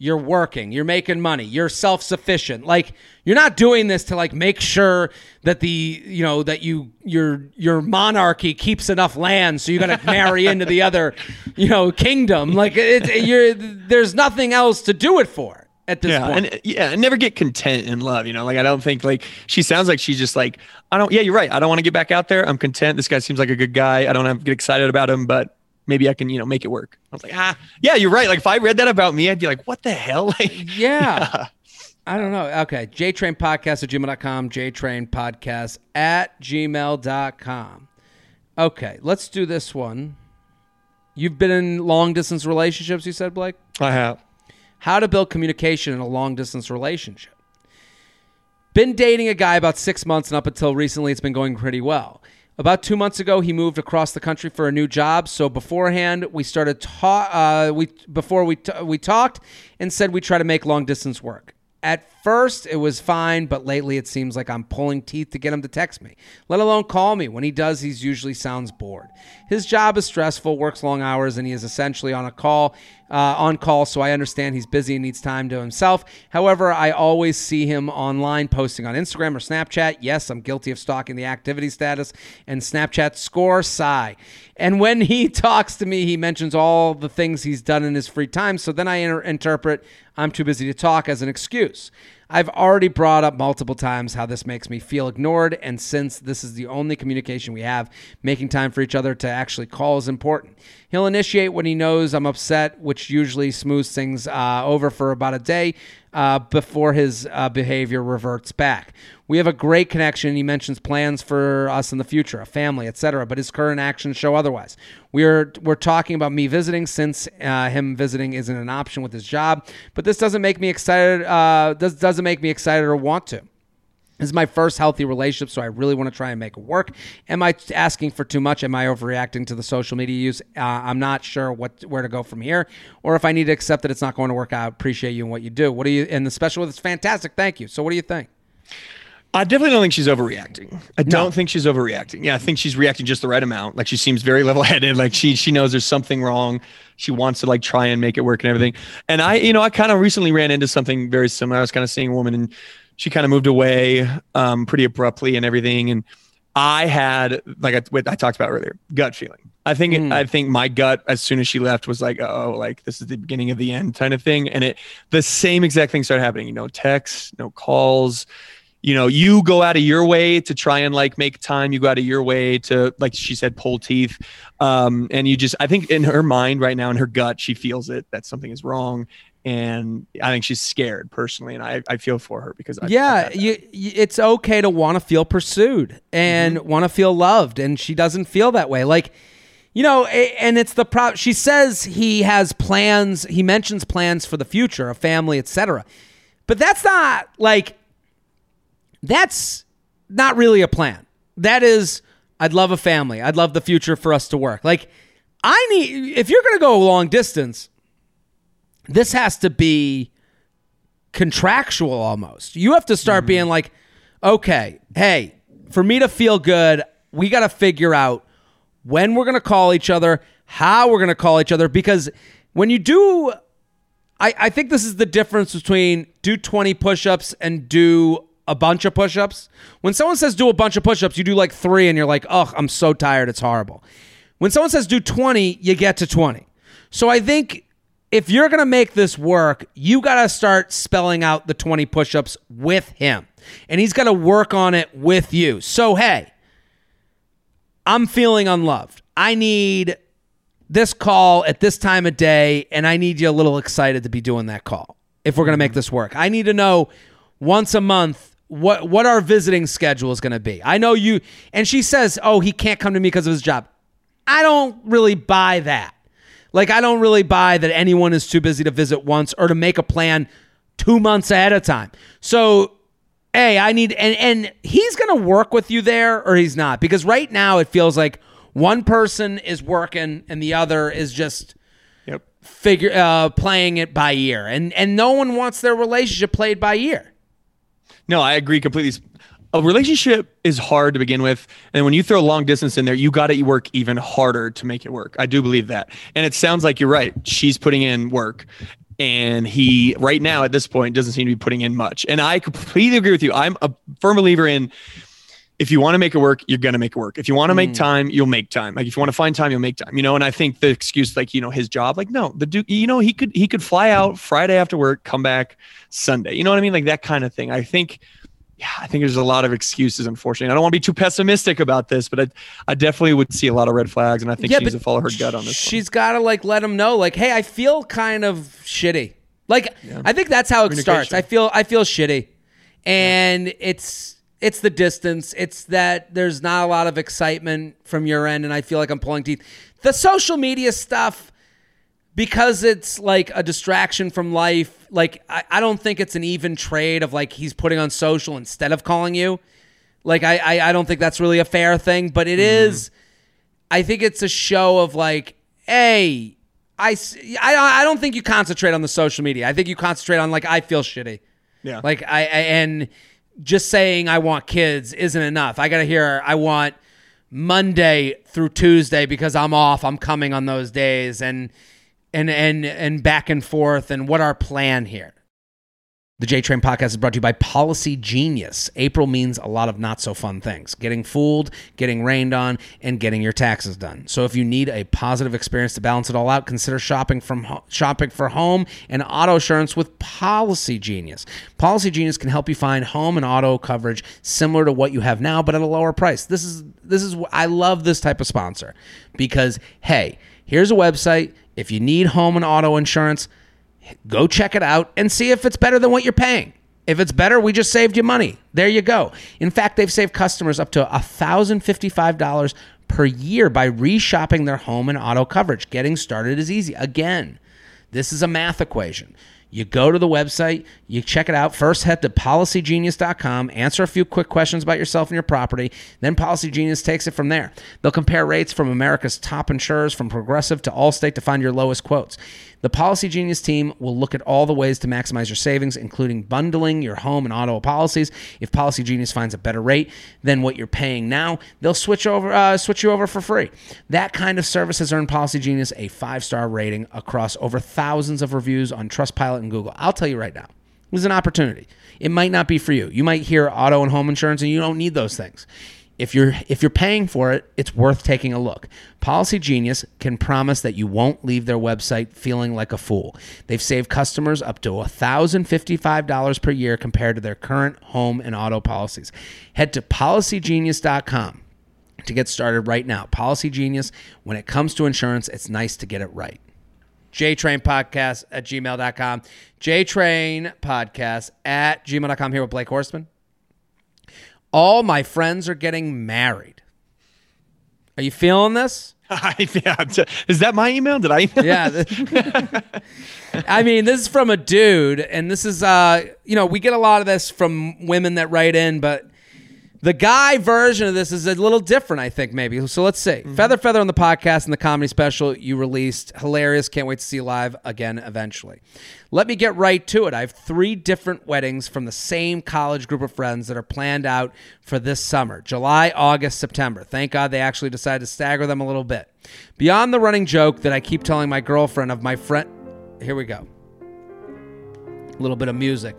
you're working, you're making money, you're self sufficient. Like, you're not doing this to like make sure that the, you know, that you, your, your monarchy keeps enough land so you got to marry into the other, you know, kingdom. Like, it, you're, there's nothing else to do it for at this yeah, point. and yeah, and never get content in love. You know, like I don't think like she sounds like she's just like I don't. Yeah, you're right. I don't want to get back out there. I'm content. This guy seems like a good guy. I don't have to get excited about him, but maybe I can you know make it work. I was like, ah, yeah, you're right. Like if I read that about me, I'd be like, what the hell? Like, Yeah. I don't know. Okay. JTrain Podcast at gmail.com. JTrain Podcast at gmail.com. Okay. Let's do this one. You've been in long distance relationships, you said, Blake? I have. How to build communication in a long distance relationship. Been dating a guy about six months, and up until recently, it's been going pretty well. About two months ago, he moved across the country for a new job. So beforehand, we started ta- uh, we before we t- we talked and said we try to make long distance work. At first, it was fine, but lately it seems like I'm pulling teeth to get him to text me, let alone call me. When he does, he usually sounds bored. His job is stressful, works long hours, and he is essentially on a call, uh, on call. So I understand he's busy and needs time to himself. However, I always see him online posting on Instagram or Snapchat. Yes, I'm guilty of stalking the activity status and Snapchat score. Sigh. And when he talks to me, he mentions all the things he's done in his free time. So then I inter- interpret I'm too busy to talk as an excuse. I've already brought up multiple times how this makes me feel ignored, and since this is the only communication we have, making time for each other to actually call is important. He'll initiate when he knows I'm upset, which usually smooths things uh, over for about a day uh, before his uh, behavior reverts back. We have a great connection. He mentions plans for us in the future, a family, etc. But his current actions show otherwise. We're we're talking about me visiting since uh, him visiting isn't an option with his job. But this doesn't make me excited. Uh, does doesn't make me excited or want to. This is my first healthy relationship, so I really want to try and make it work. Am I asking for too much? Am I overreacting to the social media use? Uh, I'm not sure what where to go from here, or if I need to accept that it's not going to work out. Appreciate you and what you do. What do you? And the special with it's fantastic. Thank you. So, what do you think? I definitely don't think she's overreacting. I don't think she's overreacting. Yeah, I think she's reacting just the right amount. Like she seems very level-headed. Like she she knows there's something wrong. She wants to like try and make it work and everything. And I, you know, I kind of recently ran into something very similar. I was kind of seeing a woman and she kind of moved away um, pretty abruptly and everything. And I had like I, I talked about earlier, gut feeling. I think I think my gut as soon as she left was like, oh, like this is the beginning of the end kind of thing. And it the same exact thing started happening. You know, texts, no calls you know you go out of your way to try and like make time you go out of your way to like she said pull teeth um and you just i think in her mind right now in her gut she feels it that something is wrong and i think she's scared personally and i, I feel for her because I, yeah, you, it's okay to want to feel pursued and mm-hmm. want to feel loved, and she doesn't feel that way. Like, you know, and it's the pro. She says he has plans. He mentions plans for the future, a family, etc. But that's not like that's not really a plan. That is, I'd love a family. I'd love the future for us to work. Like, I need if you're going to go a long distance, this has to be contractual almost. You have to start mm-hmm. being like, okay, hey, for me to feel good, we got to figure out when we're going to call each other, how we're going to call each other. Because when you do, I, I think this is the difference between do 20 push ups and do a bunch of push ups. When someone says do a bunch of push ups, you do like three and you're like, oh, I'm so tired. It's horrible. When someone says do 20, you get to 20. So I think if you're going to make this work, you got to start spelling out the 20 push ups with him. And he's got to work on it with you. So, hey, I'm feeling unloved. I need this call at this time of day, and I need you a little excited to be doing that call if we're going to make this work. I need to know once a month what what our visiting schedule is going to be. I know you and she says, "Oh, he can't come to me because of his job." I don't really buy that. Like I don't really buy that anyone is too busy to visit once or to make a plan 2 months ahead of time. So, hey, I need and and he's going to work with you there or he's not because right now it feels like one person is working and the other is just Yep. figure uh, playing it by ear, and and no one wants their relationship played by ear. No, I agree completely. A relationship is hard to begin with, and when you throw long distance in there, you got to work even harder to make it work. I do believe that, and it sounds like you're right. She's putting in work, and he right now at this point doesn't seem to be putting in much. And I completely agree with you. I'm a firm believer in if you want to make it work, you're going to make it work. If you want to make mm. time, you'll make time. Like if you want to find time, you'll make time. You know, and I think the excuse like, you know, his job, like no, the dude, you know, he could he could fly out Friday after work, come back Sunday. You know what I mean? Like that kind of thing. I think yeah, I think there's a lot of excuses unfortunately. I don't want to be too pessimistic about this, but I I definitely would see a lot of red flags and I think she needs to follow her gut on this. She's got to like let him know, like, hey, I feel kind of shitty. Like, I think that's how it starts. I feel I feel shitty, and it's it's the distance. It's that there's not a lot of excitement from your end, and I feel like I'm pulling teeth. The social media stuff. Because it's like a distraction from life, like I, I don't think it's an even trade of like he's putting on social instead of calling you. Like I, I, I don't think that's really a fair thing, but it mm-hmm. is. I think it's a show of like, hey, I, I, I don't think you concentrate on the social media. I think you concentrate on like, I feel shitty. Yeah. Like I, I and just saying I want kids isn't enough. I got to hear I want Monday through Tuesday because I'm off. I'm coming on those days and and and and back and forth and what our plan here. The J Train podcast is brought to you by Policy Genius. April means a lot of not so fun things getting fooled, getting rained on, and getting your taxes done. So if you need a positive experience to balance it all out, consider shopping from ho- shopping for home and auto insurance with Policy Genius. Policy Genius can help you find home and auto coverage similar to what you have now, but at a lower price. This is this is I love this type of sponsor because hey, here's a website. If you need home and auto insurance, go check it out and see if it's better than what you're paying. If it's better, we just saved you money. There you go. In fact, they've saved customers up to $1,055 per year by reshopping their home and auto coverage. Getting started is easy. Again, this is a math equation. You go to the website, you check it out. First, head to policygenius.com, answer a few quick questions about yourself and your property. Then, Policy Genius takes it from there. They'll compare rates from America's top insurers, from Progressive to Allstate, to find your lowest quotes. The Policy Genius team will look at all the ways to maximize your savings, including bundling your home and auto policies. If Policy Genius finds a better rate than what you're paying now, they'll switch over, uh, switch you over for free. That kind of service has earned Policy Genius a five star rating across over thousands of reviews on Trustpilot and Google. I'll tell you right now, is an opportunity. It might not be for you. You might hear auto and home insurance, and you don't need those things if you're if you're paying for it, it's worth taking a look. Policy Genius can promise that you won't leave their website feeling like a fool. They've saved customers up to $1,055 per year compared to their current home and auto policies. Head to policygenius.com to get started right now. Policy Genius, when it comes to insurance, it's nice to get it right. JTrain Podcast at gmail.com. JTrain Podcast at gmail.com here with Blake Horstmann. All my friends are getting married. Are you feeling this? yeah, is that my email? Did I? Email Yeah. I mean, this is from a dude, and this is, uh, you know, we get a lot of this from women that write in, but the guy version of this is a little different, I think, maybe. So let's see. Mm-hmm. Feather Feather on the podcast and the comedy special you released. Hilarious. Can't wait to see you live again eventually. Let me get right to it. I have three different weddings from the same college group of friends that are planned out for this summer July, August, September. Thank God they actually decided to stagger them a little bit. Beyond the running joke that I keep telling my girlfriend of my friend. Here we go. A little bit of music.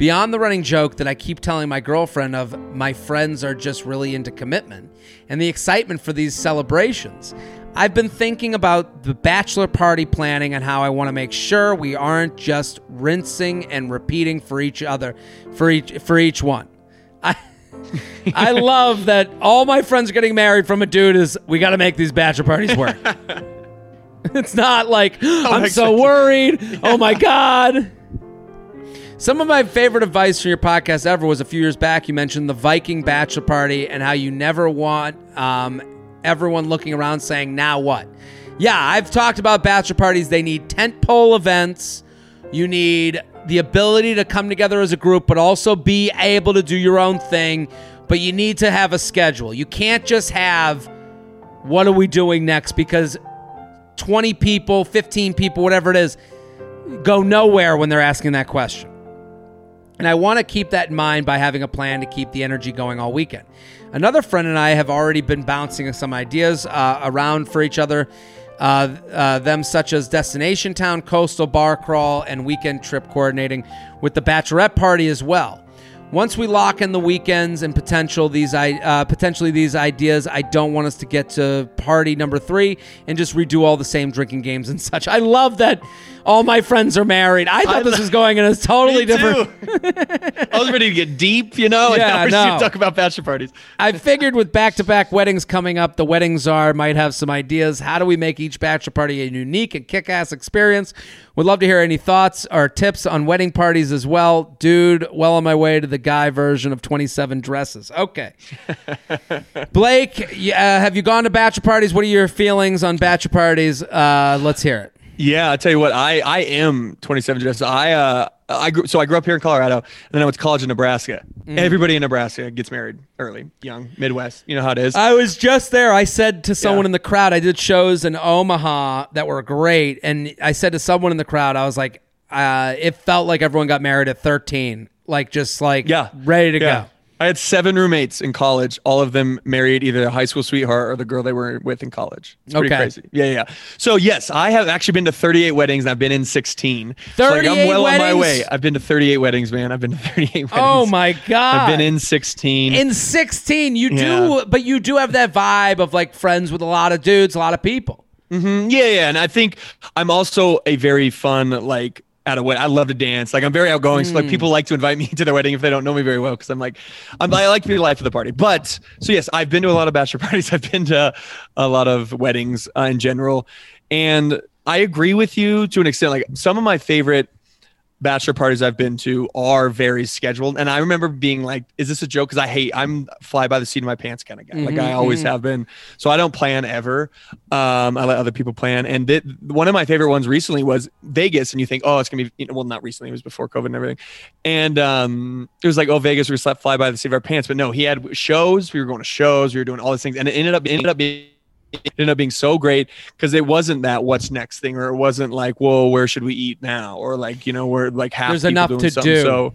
Beyond the running joke that I keep telling my girlfriend of my friends are just really into commitment and the excitement for these celebrations, I've been thinking about the bachelor party planning and how I want to make sure we aren't just rinsing and repeating for each other for each for each one. I I love that all my friends are getting married from a dude is we got to make these bachelor parties work. it's not like I'm so worried. Oh my god. Some of my favorite advice from your podcast ever was a few years back. You mentioned the Viking bachelor party and how you never want um, everyone looking around saying, now what? Yeah, I've talked about bachelor parties. They need tent pole events. You need the ability to come together as a group, but also be able to do your own thing. But you need to have a schedule. You can't just have, what are we doing next? Because 20 people, 15 people, whatever it is, go nowhere when they're asking that question. And I want to keep that in mind by having a plan to keep the energy going all weekend. Another friend and I have already been bouncing some ideas uh, around for each other, uh, uh, them such as destination town, coastal bar crawl, and weekend trip coordinating with the bachelorette party as well. Once we lock in the weekends and potential these uh, potentially these ideas, I don't want us to get to party number three and just redo all the same drinking games and such. I love that all my friends are married. I thought this was going in a totally different. I was ready to get deep, you know, and Yeah, we're no. talk about bachelor parties. I figured with back to back weddings coming up, the wedding czar might have some ideas. How do we make each bachelor party a unique and kick ass experience? Would love to hear any thoughts or tips on wedding parties as well. Dude, well on my way to the guy version of 27 dresses. Okay. Blake, uh, have you gone to bachelor parties? What are your feelings on bachelor parties? Uh, let's hear it. Yeah, I'll tell you what, I I am 27 dresses. I uh I grew so I grew up here in Colorado and then I went to college in Nebraska. Mm. Everybody in Nebraska gets married early, young, Midwest. You know how it is. I was just there. I said to someone Yeah. in the crowd, I did shows in Omaha that were great. And I said to someone in the crowd, I was like, uh, it felt like everyone got married at 13. Like, just like, yeah. ready to Yeah. go. I had seven roommates in college. All of them married either a high school sweetheart or the girl they were with in college. It's pretty Okay. crazy. Yeah, yeah. So yes, I have actually been to 38 weddings and I've been in 16. So, like, I'm well on my way. I've been to 38 weddings, man. I've been to 38 weddings. Oh my God. I've been in 16. In 16, you do, but you do have that vibe of like friends with a lot of dudes, a lot of people. Mm, Yeah, yeah, and I think I'm also a very fun like at a wedding. I love to dance. Like I'm very outgoing. So like Hmm. people like to invite me to their wedding if they don't know me very well because I'm like I'm, I like to be the life of the party. But so yes, I've been to a lot of bachelor parties. I've been to a lot of weddings uh, in general, and I agree with you to an extent. Like some of my favorite bachelor parties I've been to are very scheduled. And I remember being like, is this a joke? Because I hate, I'm fly by the seat of my pants kind of guy. Like I always have been. So I don't plan ever. Um, I let other people plan. And th- one of my favorite ones recently was Vegas. And you think, oh, it's going to be, you know, well, not recently, it was before COVID and everything. And um, it was like, oh, Vegas, we slept fly by the seat of our pants. But no, he had shows. We were going to shows. We were doing all these things. And it ended up, ended up being, it ended up being so great because it wasn't that what's next thing or it wasn't like whoa where should we eat now or like you know we're like half There's enough doing to something. do. so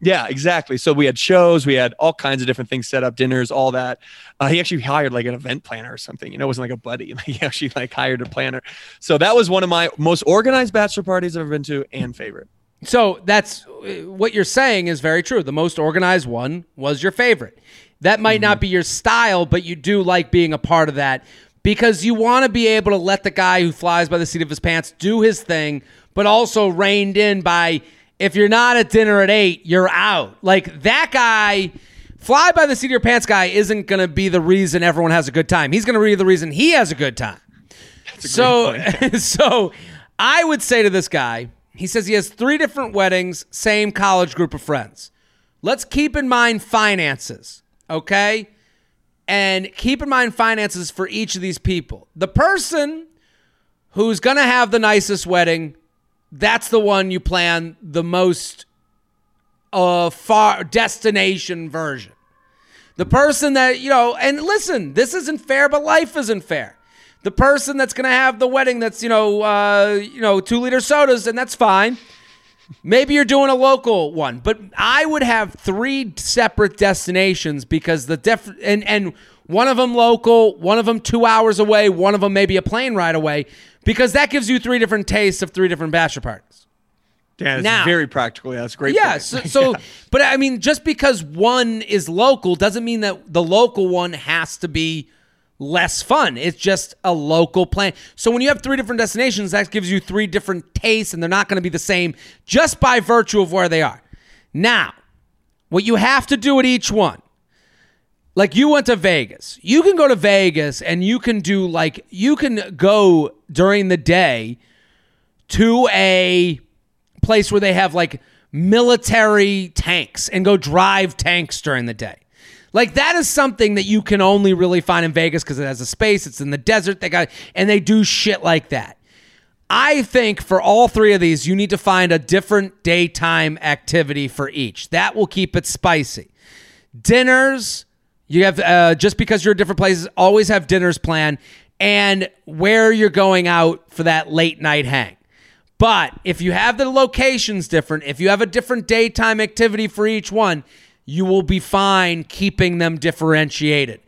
yeah exactly so we had shows we had all kinds of different things set up dinners all that uh, he actually hired like an event planner or something you know it wasn't like a buddy he actually like hired a planner so that was one of my most organized bachelor parties i've ever been to and favorite So that's uh, what you're saying is very true. The most organized one was your favorite. That might not be your style, but you do like being a part of that because you want to be able to let the guy who flies by the seat of his pants do his thing, but also reined in by if you're not at dinner at eight, you're out. Like that guy, fly by the seat of your pants guy, isn't going to be the reason everyone has a good time. He's going to be the reason he has a good time. So, so I would say to this guy, he says he has three different weddings, same college group of friends. Let's keep in mind finances, okay? And keep in mind finances for each of these people. The person who's going to have the nicest wedding, that's the one you plan the most uh far destination version. The person that, you know, and listen, this isn't fair, but life isn't fair. The person that's going to have the wedding that's, you know, uh, you know, 2 liter sodas and that's fine. Maybe you're doing a local one, but I would have three separate destinations because the def and and one of them local, one of them 2 hours away, one of them maybe a plane ride away because that gives you three different tastes of three different bachelor parties. yeah Now- very practical yeah that's great Yeah. So, so but I mean, just because one is local doesn't mean that the local one has to be less fun. It's just a local plan. So when you have three different destinations, that gives you three different tastes, and they're not going to be the same just by virtue of where they are. Now, what you have to do at each one, like you went to Vegas, you can go to Vegas and you can do like, you can go during the day to a place where they have like military tanks and go drive tanks during the day. Like that is something that you can only really find in Vegas because it has a space. It's in the desert. They got and they do shit like that. I think for all three of these, you need to find a different daytime activity for each. That will keep it spicy. Dinners, you have uh, just because you're at different places, always have dinners planned and where you're going out for that late night hang. But if you have the locations different, if you have a different daytime activity for each one, you will be fine keeping them differentiated.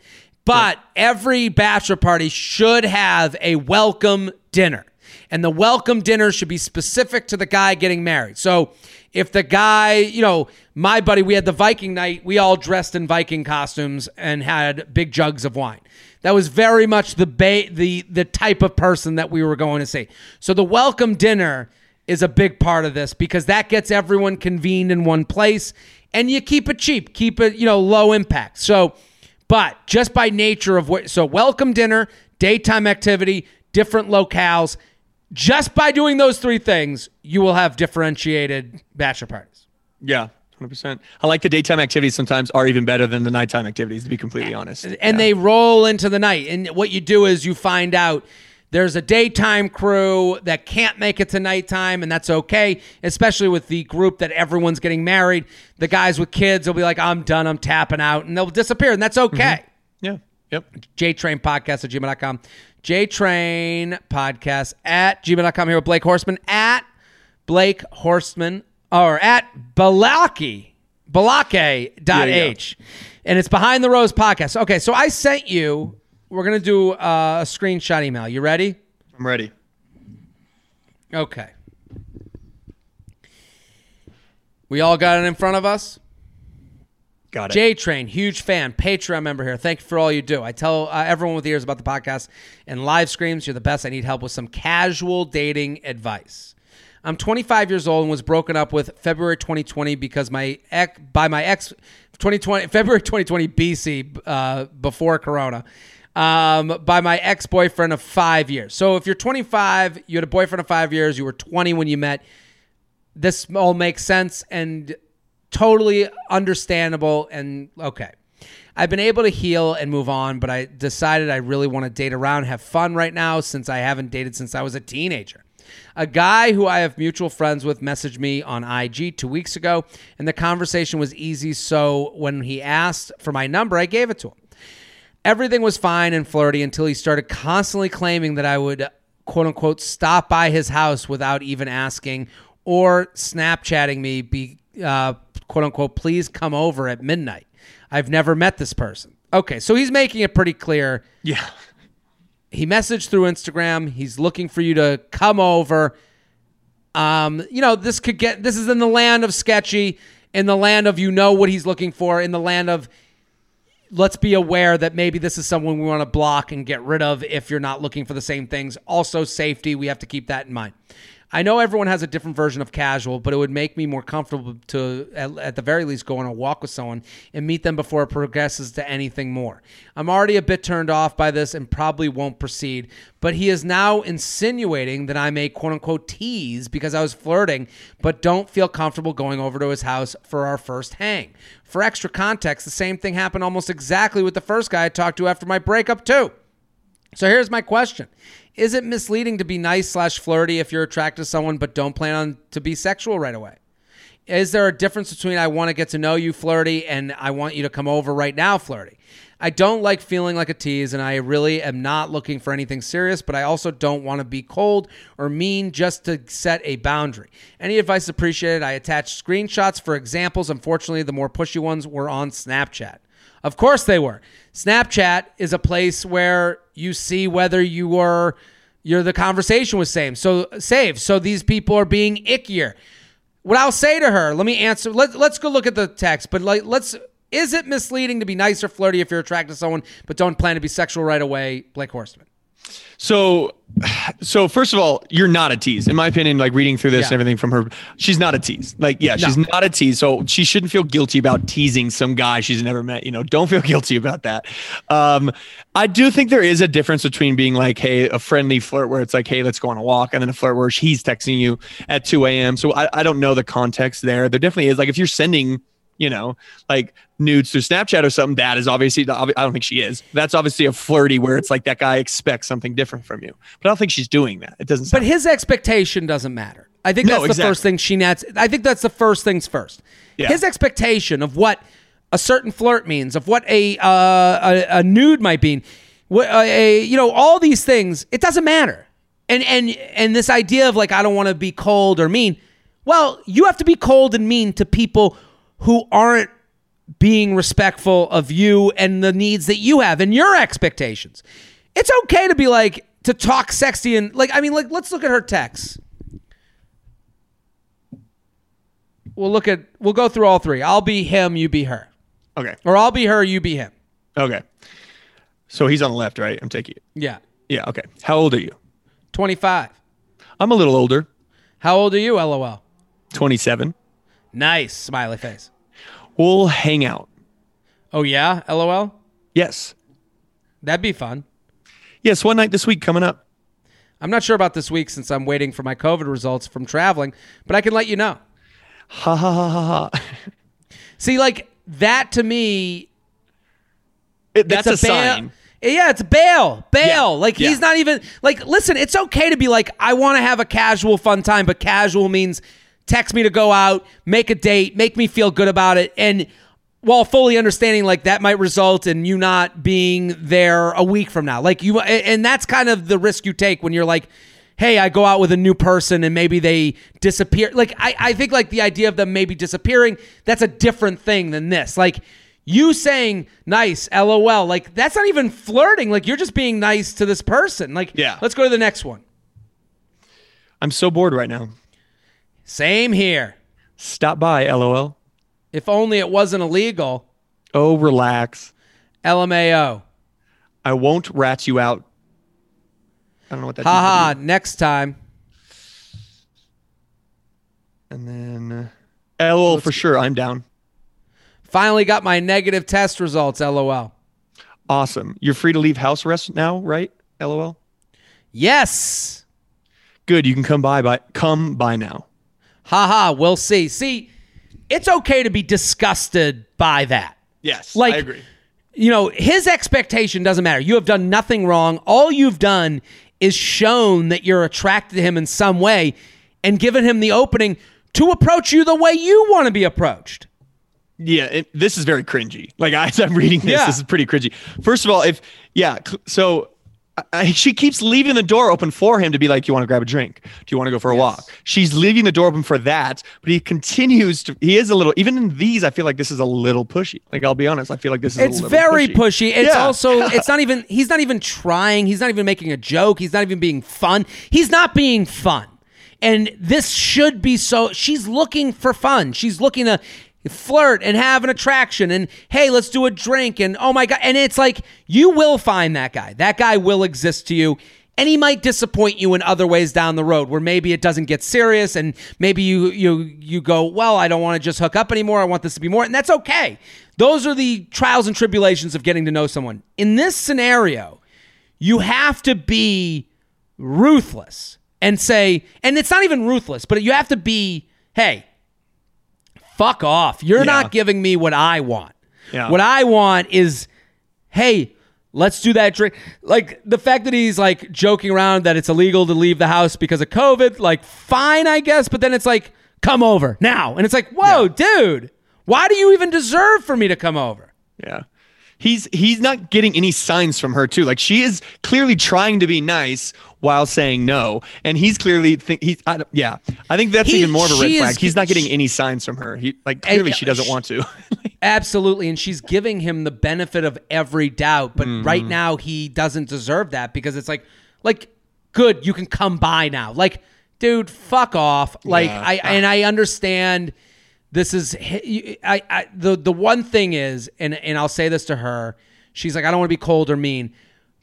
But every bachelor party should have a welcome dinner. And the welcome dinner should be specific to the guy getting married. So if the guy, you know, my buddy, we had the Viking night, we all dressed in Viking costumes and had big jugs of wine. That was very much the ba- the the type of person that we were going to see. So the welcome dinner is a big part of this because that gets everyone convened in one place and you keep it cheap, keep it, you know, low impact. So but just by nature of what so welcome dinner, daytime activity, different locales, just by doing those three things, you will have differentiated bachelor parties. Yeah, hundred percent. I like the daytime activities. Sometimes are even better than the nighttime activities. To be completely honest, and they roll into the night. And what you do is you find out there's a daytime crew that can't make it to nighttime, and that's okay, especially with the group that everyone's getting married. The guys with kids will be like, I'm done, I'm tapping out, and they'll disappear, and that's okay. Mm-hmm. yeah, yep. JTrain Podcast at gmail.com. JTrain Podcast at gmail.com here with Blake Horstmann at Blake Horstmann or at Balockaye, Balockaye.h. Yeah, And it's Behind the Rose Podcast. Okay, so I sent you, we're going to do uh, a screenshot email. You ready? I'm ready. Okay. We all got it in front of us? Got it. J Train, huge fan, Patreon member here. Thank you for all you do. I tell uh, everyone with ears about the podcast and live screams, you're the best. I need help with some casual dating advice. I'm 25 years old and was broken up with February 2020 because my ex by my ex 2020 February 2020 BC uh, before Corona. Um, by my ex boyfriend of five years. So if you're 25, you had a boyfriend of five years, you were 20 when you met, this all makes sense and totally understandable and okay. I've been able to heal and move on, but I decided I really want to date around, have fun right now since I haven't dated since I was a teenager. A guy who I have mutual friends with messaged me on IG two weeks ago, and the conversation was easy. So when he asked for my number, I gave it to him. Everything was fine and flirty until he started constantly claiming that I would, quote unquote, stop by his house without even asking or Snapchatting me, be, uh, quote unquote, please come over at midnight. I've never met this person. Okay, so he's making it pretty clear. Yeah. He messaged through Instagram. He's looking for you to come over. Um, you know, this could get this is in the land of sketchy, in the land of you know what he's looking for, in the land of let's be aware that maybe this is someone we want to block and get rid of if you're not looking for the same things. Also, safety, we have to keep that in mind. I know everyone has a different version of casual, but it would make me more comfortable to, at, at, the very least, go on a walk with someone and meet them before it progresses to anything more. I'm already a bit turned off by this and probably won't proceed, but he is now insinuating that I may quote unquote tease because I was flirting, but don't feel comfortable going over to his house for our first hang. For extra context, the same thing happened almost exactly with the first guy I talked to after my breakup, too. So here's my question is it misleading to be nice slash flirty if you're attracted to someone but don't plan on to be sexual right away? Is there a difference between I want to get to know you flirty and I want you to come over right now flirty? I don't like feeling like a tease and I really am not looking for anything serious, but I also don't want to be cold or mean just to set a boundary. Any advice appreciated. I attached screenshots for examples. Unfortunately, the more pushy ones were on Snapchat. Of course they were. Snapchat is a place where you see whether you were you're the conversation was same. So save. So these people are being ickier. What I'll say to her, let me answer. Let, let's go look at the text, but like let's is it misleading to be nice or flirty if you're attracted to someone but don't plan to be sexual right away, Blake Horstmann? So, so first of all, you're not a tease, in my opinion. Like reading through this Yeah. and everything from her, she's not a tease. Like, yeah, she's not a tease. So she shouldn't feel guilty about teasing some guy she's never met. You know, don't feel guilty about that. Um, I do think there is a difference between being like, hey, a friendly flirt where it's like, hey, let's go on a walk, and then a flirt where he's texting you at 2 a.m. So I, I don't know the context there. There definitely is. Like, if you're sending you know, like nudes through Snapchat or something, that is obviously, I don't think she is. That's obviously a flirty where it's like that guy expects something different from you. But I don't think she's doing that. It doesn't But his expectation doesn't matter. I think No, that's the exactly. first thing she nets. I think that's the first things first. Yeah. His expectation of what a certain flirt means, of what a uh, a, a nude might mean, what a you know all these things. It doesn't matter. And and and this idea of like I don't want to be cold or mean. Well, you have to be cold and mean to people who aren't being respectful of you and the needs that you have and your expectations. It's okay to be like to talk sexy and like I mean like let's look at her texts. We'll look at we'll go through all three. I'll be him, you be her. okay. Or I'll be her, you be him. Okay. So he's on the left, right? I'm taking it. Yeah. Yeah. Okay. How old are you? 25. I'm a little older, How old are you, LOL? 27. Nice smiley face. We'll hang out. Oh yeah, LOL? Yes. That'd be fun. Yes. One night this week coming up. I'm not sure about this week since I'm waiting for my COVID results from traveling, but I can let you know. Ha ha ha ha ha. See, like that to me It- That's a, bail- sign. Yeah, it's bail, bail. Yeah, Like yeah. he's not even like. Listen, it's okay to be like, I want to have a casual, fun time, but casual means text me to go out, make a date, make me feel good about it, and while fully understanding like that might result in you not being there a week from now. Like you, and that's kind of the risk you take when you're like. Hey, I go out with a new person and maybe they disappear. Like, I, I think like the idea of them maybe disappearing, that's a different thing than this. Like, you saying nice, lol, like that's not even flirting. Like you're just being nice to this person. Like, Yeah. let's go to the next one. I'm so bored right now. Same here. Stop by, lol. If only it wasn't illegal. Oh, relax. LMAO. I won't rat you out. I don't know what that Haha, next time. And then, uh, lol, for sure. I'm down. Finally got my negative test results, lol. Awesome. You're free to leave house arrest now, right? LOL. Yes. Good. You can come by by come by now. Haha, we'll see. See, it's okay to be disgusted by that. Yes, Like, I agree. You know, his expectation doesn't matter. You have done nothing wrong. All you've done is shown that you're attracted to him in some way and given him the opening to approach you the way you want to be approached. Yeah, it, this is very cringy. Like as I'm reading this, Yeah. this is pretty cringy. First of all, if yeah, so I, she keeps leaving the door open for him to be like, "You want to grab a drink? Do you want to go for a walk?" She's leaving the door open for that, but he continues to. He is a little. Even in these, I feel like this is a little pushy. Like I'll be honest, I feel like this is. It's a little very pushy. It's Yeah. also it's not even he's not even trying. He's not even making a joke. He's not even being fun. He's not being fun. And this should be so she's looking for fun. She's looking to flirt and have an attraction and hey, let's do a drink and oh my god. And it's like you will find that guy. That guy will exist to you. And he might disappoint you in other ways down the road where maybe it doesn't get serious and maybe you you you go, "Well, I don't want to just hook up anymore. I want this to be more." And that's okay. Those are the trials and tribulations of getting to know someone. In this scenario, you have to be ruthless and say, and it's not even ruthless, but you have to be, hey, fuck off. You're Yeah. not giving me what I want. Yeah. What I want is, hey, let's do that drink. Like the fact that he's like joking around that it's illegal to leave the house because of COVID, like fine, I guess. But then it's like, come over now. And it's like, whoa, dude, why do you even deserve for me to come over? Yeah. He's he's not getting any signs from her too. Like she is clearly trying to be nice while saying no, and he's clearly think he's I, don't- yeah. I think that's He- even more of a red flag. is- he's not getting any signs from her. He like clearly she doesn't want to. Absolutely. And she's giving him the benefit of every doubt. But Mm-hmm. right now he doesn't deserve that because it's like, like, good, you can come by now. Like, dude, fuck off. Like, Yeah. I and I understand this is I, I the the one thing is, and and I'll say this to her, she's like, I don't want to be cold or mean,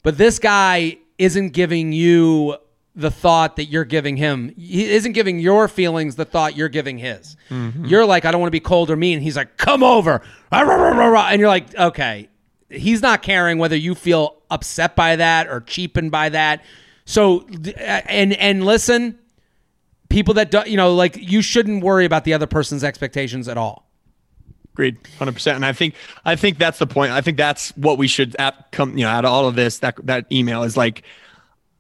but this guy isn't giving you the thought that you're giving him. He isn't giving your feelings the thought you're giving his. Mm-hmm. You're like, I don't want to be cold or mean. He's like, come over. And you're like, okay. He's not caring whether you feel upset by that or cheapened by that. So, and and listen, people that do, you know, like you shouldn't worry about the other person's expectations at all. Agreed, hundred percent. And I think I think that's the point. I think that's what we should at, come. You know, out of all of this, that that email is like.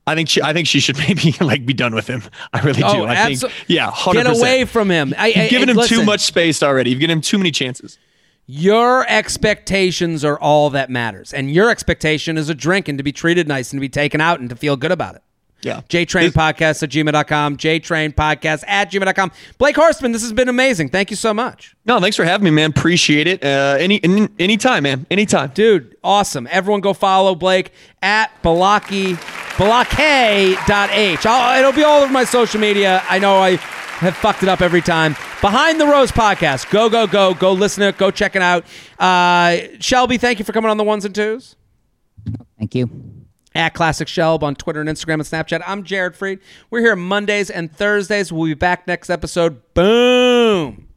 I think she. I think she should maybe like be done with him. I really do. Oh, I abso- think. Yeah, hundred Get away from him. I, I- You've given him listen, too much space already. You've given him too many chances. Your expectations are all that matters. And your expectation is a drink and to be treated nice and to be taken out and to feel good about it. Yeah. JTrain Podcast at gmail.com, JTrain Podcast at gmail.com. Blake Horstmann, this has been amazing. Thank you so much. No, thanks for having me, man. Appreciate it. Uh, any, any anytime, man. Anytime. Dude, awesome. Everyone go follow Blake at Balaki, Balake.h. I'll, it'll be all over my social media. I know I have fucked it up every time. Behind the Rose podcast. Go, go, go. Go listen to it. Go check it out. Uh, Shelby, thank you for coming on the ones and twos. Thank you. At Classic Shelb on Twitter and Instagram and Snapchat. I'm Jared Freid. We're here Mondays and Thursdays. We'll be back next episode. Boom.